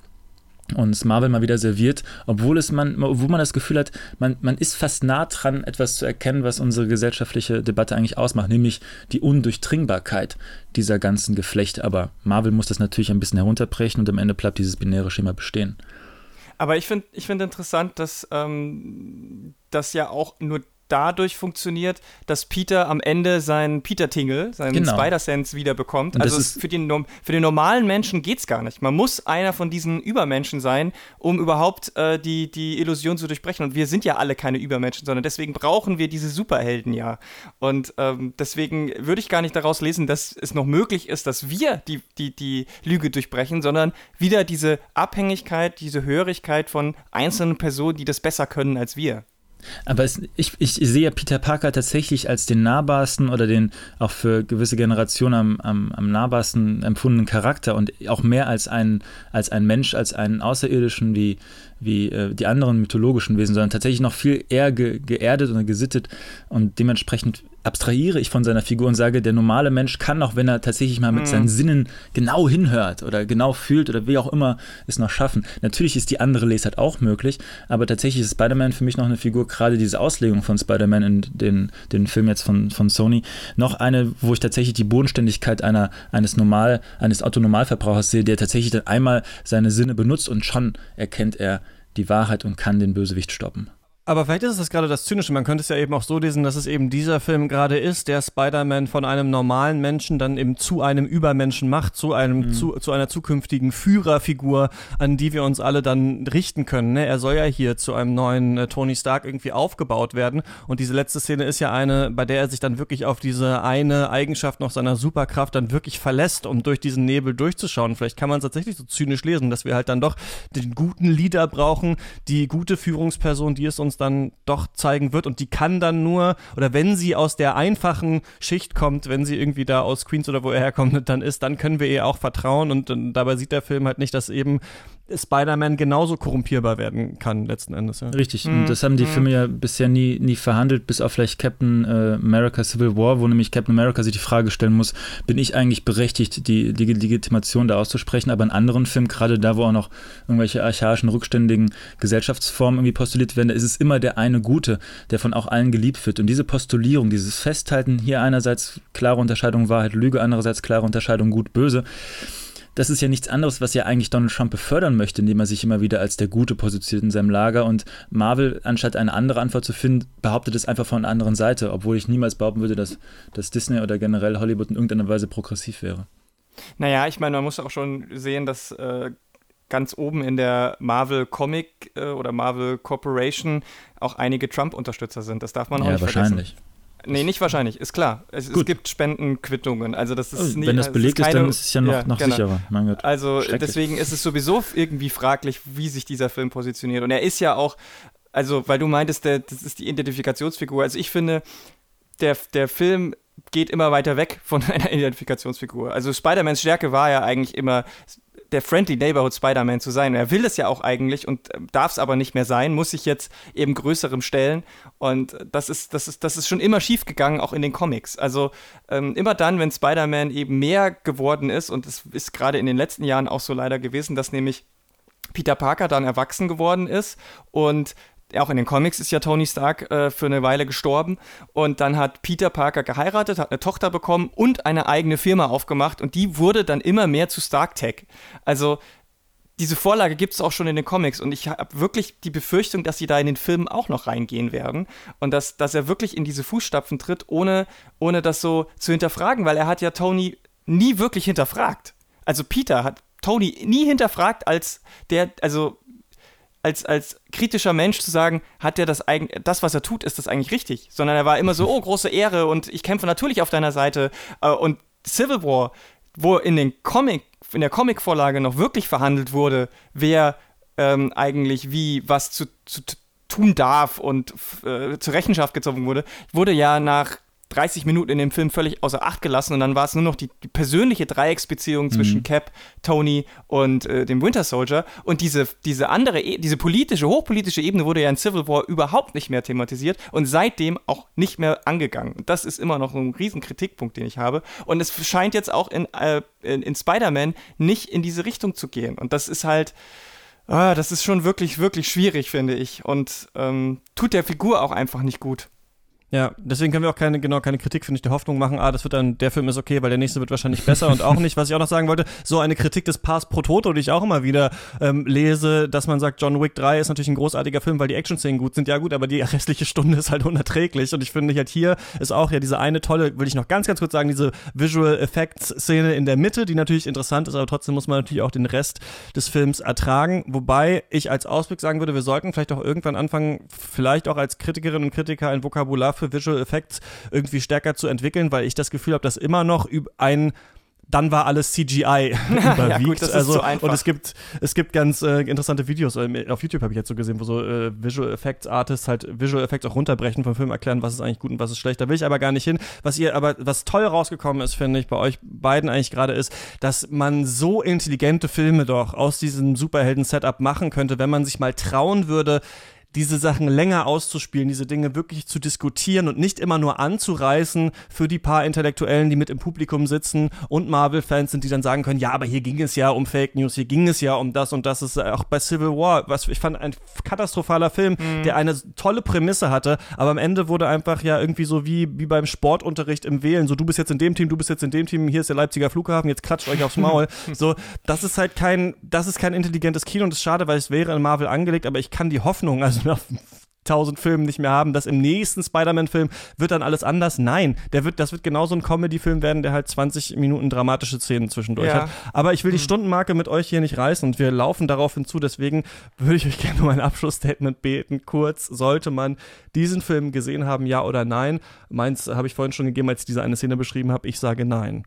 uns Marvel mal wieder serviert, obwohl es man, obwohl man das Gefühl hat, man, man ist fast nah dran, etwas zu erkennen, was unsere gesellschaftliche Debatte eigentlich ausmacht, nämlich die Undurchdringbarkeit dieser ganzen Geflechte. Aber Marvel muss das natürlich ein bisschen herunterbrechen und am Ende bleibt dieses binäre Schema bestehen. Aber ich finde ich find interessant, dass ähm, das ja auch nur dadurch funktioniert, dass Peter am Ende seinen Peter-Tingle, seinen genau. Spider-Sense wieder bekommt. Also für den, für den normalen Menschen geht es gar nicht. Man muss einer von diesen Übermenschen sein, um überhaupt äh, die, die Illusion zu durchbrechen. Und wir sind ja alle keine Übermenschen, sondern deswegen brauchen wir diese Superhelden ja. Und ähm, deswegen würde ich gar nicht daraus lesen, dass es noch möglich ist, dass wir die, die, die Lüge durchbrechen, sondern wieder diese Abhängigkeit, diese Hörigkeit von einzelnen Personen, die das besser können als wir. Aber es, ich, ich sehe Peter Parker tatsächlich als den nahbarsten oder den auch für gewisse Generationen am, am, am nahbarsten empfundenen Charakter und auch mehr als ein, als ein Mensch, als einen Außerirdischen wie, wie äh, die anderen mythologischen Wesen, sondern tatsächlich noch viel eher ge, geerdet und gesittet und dementsprechend abstrahiere ich von seiner Figur und sage, der normale Mensch kann auch, wenn er tatsächlich mal mit mhm. seinen Sinnen genau hinhört oder genau fühlt oder wie auch immer es noch schaffen. Natürlich ist die andere Lesart auch möglich, aber tatsächlich ist Spider-Man für mich noch eine Figur, gerade diese Auslegung von Spider-Man in den, den Film jetzt von, von Sony, noch eine, wo ich tatsächlich die Bodenständigkeit einer, eines Normal, eines Autonormalverbrauchers sehe, der tatsächlich dann einmal seine Sinne benutzt und schon erkennt er die Wahrheit und kann den Bösewicht stoppen. Aber vielleicht ist es gerade das Zynische. Man könnte es ja eben auch so lesen, dass es eben dieser Film gerade ist, der Spider-Man von einem normalen Menschen dann eben zu einem Übermenschen macht, zu einem mhm. zu, zu einer zukünftigen Führerfigur, an die wir uns alle dann richten können. Ne? Er soll ja hier zu einem neuen äh, Tony Stark irgendwie aufgebaut werden. Und diese letzte Szene ist ja eine, bei der er sich dann wirklich auf diese eine Eigenschaft noch seiner Superkraft dann wirklich verlässt, um durch diesen Nebel durchzuschauen. Vielleicht kann man es tatsächlich so zynisch lesen, dass wir halt dann doch den guten Leader brauchen, die gute Führungsperson, die es uns dann doch zeigen wird. Und die kann dann nur, oder wenn sie aus der einfachen Schicht kommt, wenn sie irgendwie da aus Queens oder wo er herkommt, dann ist, dann können wir ihr auch vertrauen. Und, und dabei sieht der Film halt nicht, dass eben Spider-Man genauso korrumpierbar werden kann, letzten Endes. Ja. Richtig, mhm. und das haben die mhm. Filme ja bisher nie, nie verhandelt, bis auf vielleicht Captain äh, America Civil War, wo nämlich Captain America sich die Frage stellen muss, bin ich eigentlich berechtigt, die, die Legitimation da auszusprechen, aber in anderen Filmen, gerade da, wo auch noch irgendwelche archaischen, rückständigen Gesellschaftsformen irgendwie postuliert werden, da ist es immer der eine Gute, der von auch allen geliebt wird. Und diese Postulierung, dieses Festhalten, hier einerseits klare Unterscheidung Wahrheit, Lüge, andererseits klare Unterscheidung Gut, Böse, das ist ja nichts anderes, was ja eigentlich Donald Trump befördern möchte, indem er sich immer wieder als der Gute positioniert in seinem Lager. Und Marvel, anstatt eine andere Antwort zu finden, behauptet es einfach von der anderen Seite, obwohl ich niemals behaupten würde, dass, dass Disney oder generell Hollywood in irgendeiner Weise progressiv wäre. Naja, ich meine, man muss auch schon sehen, dass äh, ganz oben in der Marvel Comic äh, oder Marvel Corporation auch einige Trump-Unterstützer sind. Das darf man auch ja, nicht wahrscheinlich. vergessen. Nee, nicht wahrscheinlich, ist klar. Es, es gibt Spendenquittungen. Also das ist oh, nie, Wenn das belegt ist, keine, ist, dann ist es ja noch, ja, noch genau. sicherer. Also deswegen ist es sowieso irgendwie fraglich, wie sich dieser Film positioniert. Und er ist ja auch, also weil du meintest, der, das ist die Identifikationsfigur. Also ich finde, der, der Film geht immer weiter weg von einer Identifikationsfigur. Also Spider-Mans Stärke war ja eigentlich immer der Friendly Neighborhood Spider-Man zu sein. er will das ja auch eigentlich und ähm, darf es aber nicht mehr sein, muss sich jetzt eben größerem stellen. Und das ist, das ist, das ist schon immer schief gegangen, auch in den Comics. Also ähm, immer dann, wenn Spider-Man eben mehr geworden ist, und es ist gerade in den letzten Jahren auch so leider gewesen, dass nämlich Peter Parker dann erwachsen geworden ist und auch in den Comics ist ja Tony Stark äh, für eine Weile gestorben. Und dann hat Peter Parker geheiratet, hat eine Tochter bekommen und eine eigene Firma aufgemacht. Und die wurde dann immer mehr zu Stark Tech. Also diese Vorlage gibt es auch schon in den Comics. Und ich habe wirklich die Befürchtung, dass sie da in den Filmen auch noch reingehen werden. Und dass, dass er wirklich in diese Fußstapfen tritt, ohne, ohne das so zu hinterfragen, weil er hat ja Tony nie wirklich hinterfragt. Also Peter hat Tony nie hinterfragt als der, also als, als kritischer Mensch zu sagen, hat er das eigentlich, das, was er tut, ist das eigentlich richtig? Sondern er war immer so, oh, große Ehre und ich kämpfe natürlich auf deiner Seite. Äh, und Civil War, wo in den Comic, in der Comicvorlage noch wirklich verhandelt wurde, wer ähm, eigentlich wie was zu, zu tun darf und äh, zur Rechenschaft gezogen wurde, wurde ja nach 30 Minuten in dem Film völlig außer Acht gelassen und dann war es nur noch die, die persönliche Dreiecksbeziehung mhm. zwischen Cap, Tony und äh, dem Winter Soldier und diese, diese andere, e diese politische, hochpolitische Ebene wurde ja in Civil War überhaupt nicht mehr thematisiert und seitdem auch nicht mehr angegangen. Und das ist immer noch ein riesen Kritikpunkt, den ich habe und es scheint jetzt auch in, äh, in, in Spider-Man nicht in diese Richtung zu gehen und das ist halt ah, das ist schon wirklich, wirklich schwierig, finde ich und ähm, tut der Figur auch einfach nicht gut. Ja, deswegen können wir auch keine, genau, keine Kritik, finde ich, der Hoffnung machen, ah, das wird dann, der Film ist okay, weil der nächste wird wahrscheinlich besser und auch nicht, was ich auch noch sagen wollte, so eine Kritik des Pars pro Toto, die ich auch immer wieder ähm, lese, dass man sagt, John Wick 3 ist natürlich ein großartiger Film, weil die Action-Szenen gut sind, ja gut, aber die restliche Stunde ist halt unerträglich. Und ich finde halt hier ist auch ja diese eine tolle, will ich noch ganz, ganz kurz sagen, diese Visual Effects-Szene in der Mitte, die natürlich interessant ist, aber trotzdem muss man natürlich auch den Rest des Films ertragen, wobei ich als Ausblick sagen würde, wir sollten vielleicht auch irgendwann anfangen, vielleicht auch als Kritikerinnen und Kritiker ein Vokabular für Visual Effects irgendwie stärker zu entwickeln, weil ich das Gefühl habe, dass immer noch ein dann war alles CGI überwiegt. ja, gut, das also, ist so einfach. Und es gibt, es gibt ganz äh, interessante Videos, äh, auf YouTube habe ich jetzt so gesehen, wo so äh, Visual Effects Artists halt Visual Effects auch runterbrechen vom Film, erklären, was ist eigentlich gut und was ist schlecht. Da will ich aber gar nicht hin. Was ihr aber, was toll rausgekommen ist, finde ich, bei euch beiden eigentlich gerade ist, dass man so intelligente Filme doch aus diesem Superhelden-Setup machen könnte, wenn man sich mal trauen würde, diese Sachen länger auszuspielen, diese Dinge wirklich zu diskutieren und nicht immer nur anzureißen für die paar Intellektuellen, die mit im Publikum sitzen und Marvel-Fans sind, die dann sagen können, ja, aber hier ging es ja um Fake News, hier ging es ja um das und das. ist auch bei Civil War, was ich fand, ein katastrophaler Film, mhm. der eine tolle Prämisse hatte, aber am Ende wurde einfach ja irgendwie so wie, wie beim Sportunterricht im Wählen, so du bist jetzt in dem Team, du bist jetzt in dem Team, hier ist der Leipziger Flughafen, jetzt klatscht euch aufs Maul. so, das ist halt kein, das ist kein intelligentes Kino und das ist schade, weil es wäre in Marvel angelegt, aber ich kann die Hoffnung, also nach tausend Filmen nicht mehr haben, dass im nächsten Spider-Man-Film wird dann alles anders. Nein, der wird, das wird genauso ein Comedy-Film werden, der halt 20 Minuten dramatische Szenen zwischendurch ja. hat. Aber ich will die hm. Stundenmarke mit euch hier nicht reißen und wir laufen darauf hinzu. Deswegen würde ich euch gerne um ein Abschlussstatement beten. Kurz, sollte man diesen Film gesehen haben, ja oder nein? Meins habe ich vorhin schon gegeben, als ich diese eine Szene beschrieben habe. Ich sage nein.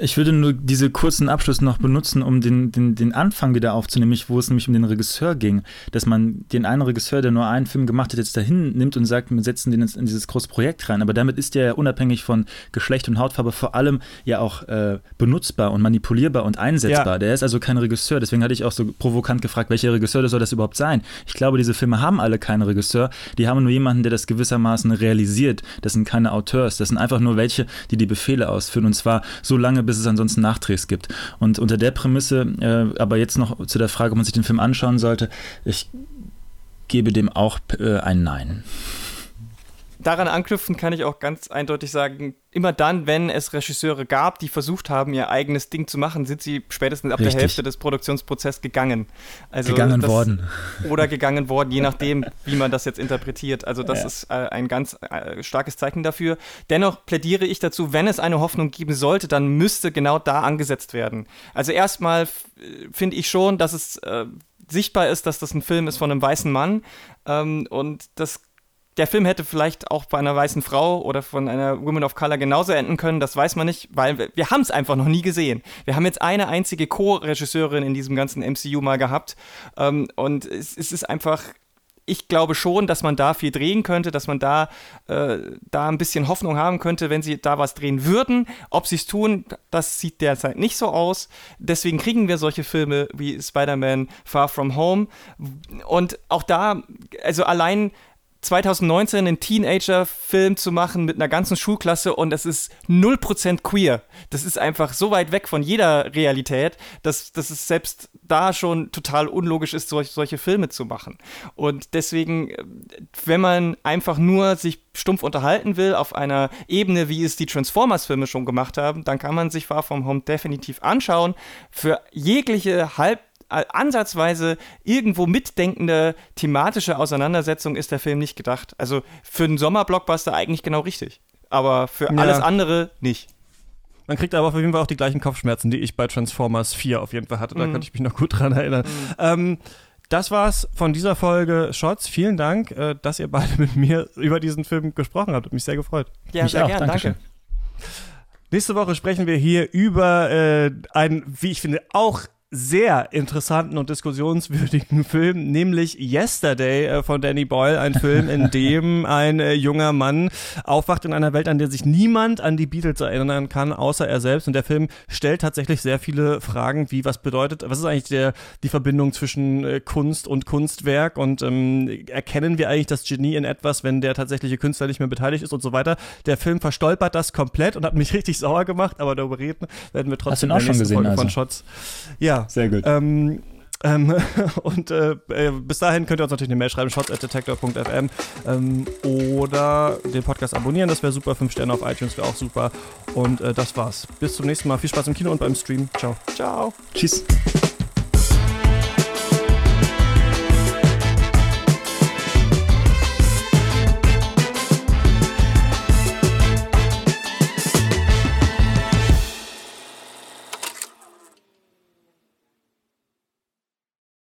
Ich würde nur diese kurzen Abschluss noch benutzen, um den, den, den Anfang wieder aufzunehmen, wo es nämlich um den Regisseur ging. Dass man den einen Regisseur, der nur einen Film gemacht hat, jetzt dahin nimmt und sagt, wir setzen den jetzt in dieses große Projekt rein. Aber damit ist der ja unabhängig von Geschlecht und Hautfarbe vor allem ja auch äh, benutzbar und manipulierbar und einsetzbar. Ja. Der ist also kein Regisseur. Deswegen hatte ich auch so provokant gefragt, welcher Regisseur soll das überhaupt sein? Ich glaube, diese Filme haben alle keinen Regisseur. Die haben nur jemanden, der das gewissermaßen realisiert. Das sind keine Auteurs. Das sind einfach nur welche, die die Befehle ausführen. Und zwar so lange, bis es ansonsten Nachdrehs gibt. Und unter der Prämisse, äh, aber jetzt noch zu der Frage, ob man sich den Film anschauen sollte, ich gebe dem auch äh, ein Nein. Daran anknüpfen kann ich auch ganz eindeutig sagen, immer dann, wenn es Regisseure gab, die versucht haben, ihr eigenes Ding zu machen, sind sie spätestens ab Richtig. der Hälfte des Produktionsprozesses gegangen. Also Gegangen das, worden. Oder gegangen worden, je nachdem, wie man das jetzt interpretiert. Also das Ja. ist äh, ein ganz äh, starkes Zeichen dafür. Dennoch plädiere ich dazu, wenn es eine Hoffnung geben sollte, dann müsste genau da angesetzt werden. Also erstmal äh, finde ich schon, dass es äh, sichtbar ist, dass das ein Film ist von einem weißen Mann ähm, und das der Film hätte vielleicht auch bei einer weißen Frau oder von einer Woman of Color genauso enden können, das weiß man nicht, weil wir, wir haben es einfach noch nie gesehen. Wir haben jetzt eine einzige Co-Regisseurin in diesem ganzen MCU mal gehabt ähm, und es, es ist einfach, ich glaube schon, dass man da viel drehen könnte, dass man da, äh, da ein bisschen Hoffnung haben könnte, wenn sie da was drehen würden. Ob sie es tun, das sieht derzeit nicht so aus. Deswegen kriegen wir solche Filme wie Spider-Man Far From Home. Und auch da, also allein 2019 einen Teenager-Film zu machen mit einer ganzen Schulklasse und es ist 0% queer. Das ist einfach so weit weg von jeder Realität, dass, dass es selbst da schon total unlogisch ist, solch, solche Filme zu machen. Und deswegen, äh, wenn man einfach nur sich stumpf unterhalten will auf einer Ebene, wie es die Transformers-Filme schon gemacht haben, dann kann man sich Far From Home definitiv anschauen. Für jegliche halb ansatzweise irgendwo mitdenkende thematische Auseinandersetzung ist der Film nicht gedacht. Also für einen Sommerblockbuster eigentlich genau richtig. Aber für Ja. alles andere nicht. Man kriegt aber auf jeden Fall auch die gleichen Kopfschmerzen, die ich bei Transformers 4 auf jeden Fall hatte. Da Mhm. könnte ich mich noch gut dran erinnern. Ähm, das war's von dieser Folge Shots. Vielen Dank, äh, dass ihr beide mit mir über diesen Film gesprochen habt. Hat mich sehr gefreut. Ja, Mich sehr auch, gern, Dankeschön. danke. Nächste Woche sprechen wir hier über äh, einen, wie ich finde, auch sehr interessanten und diskussionswürdigen Film, nämlich Yesterday äh, von Danny Boyle, ein Film, in dem ein äh, junger Mann aufwacht in einer Welt, an der sich niemand an die Beatles erinnern kann, außer er selbst. Und der Film stellt tatsächlich sehr viele Fragen, wie was bedeutet, was ist eigentlich der, die Verbindung zwischen äh, Kunst und Kunstwerk und ähm, erkennen wir eigentlich das Genie in etwas, wenn der tatsächliche Künstler nicht mehr beteiligt ist und so weiter. Der Film verstolpert das komplett und hat mich richtig sauer gemacht, aber darüber reden werden wir trotzdem ihn auch in der schon gesehen, Folge von also? Shots. Ja, Sehr gut. ähm, ähm, und äh, äh, bis dahin könnt ihr uns natürlich eine Mail schreiben, shots.detector.fm ähm, oder den Podcast abonnieren, das wäre super. Fünf Sterne auf iTunes wäre auch super. Und äh, das war's. Bis zum nächsten Mal. Viel Spaß im Kino und beim Stream. Ciao. Ciao. Tschüss.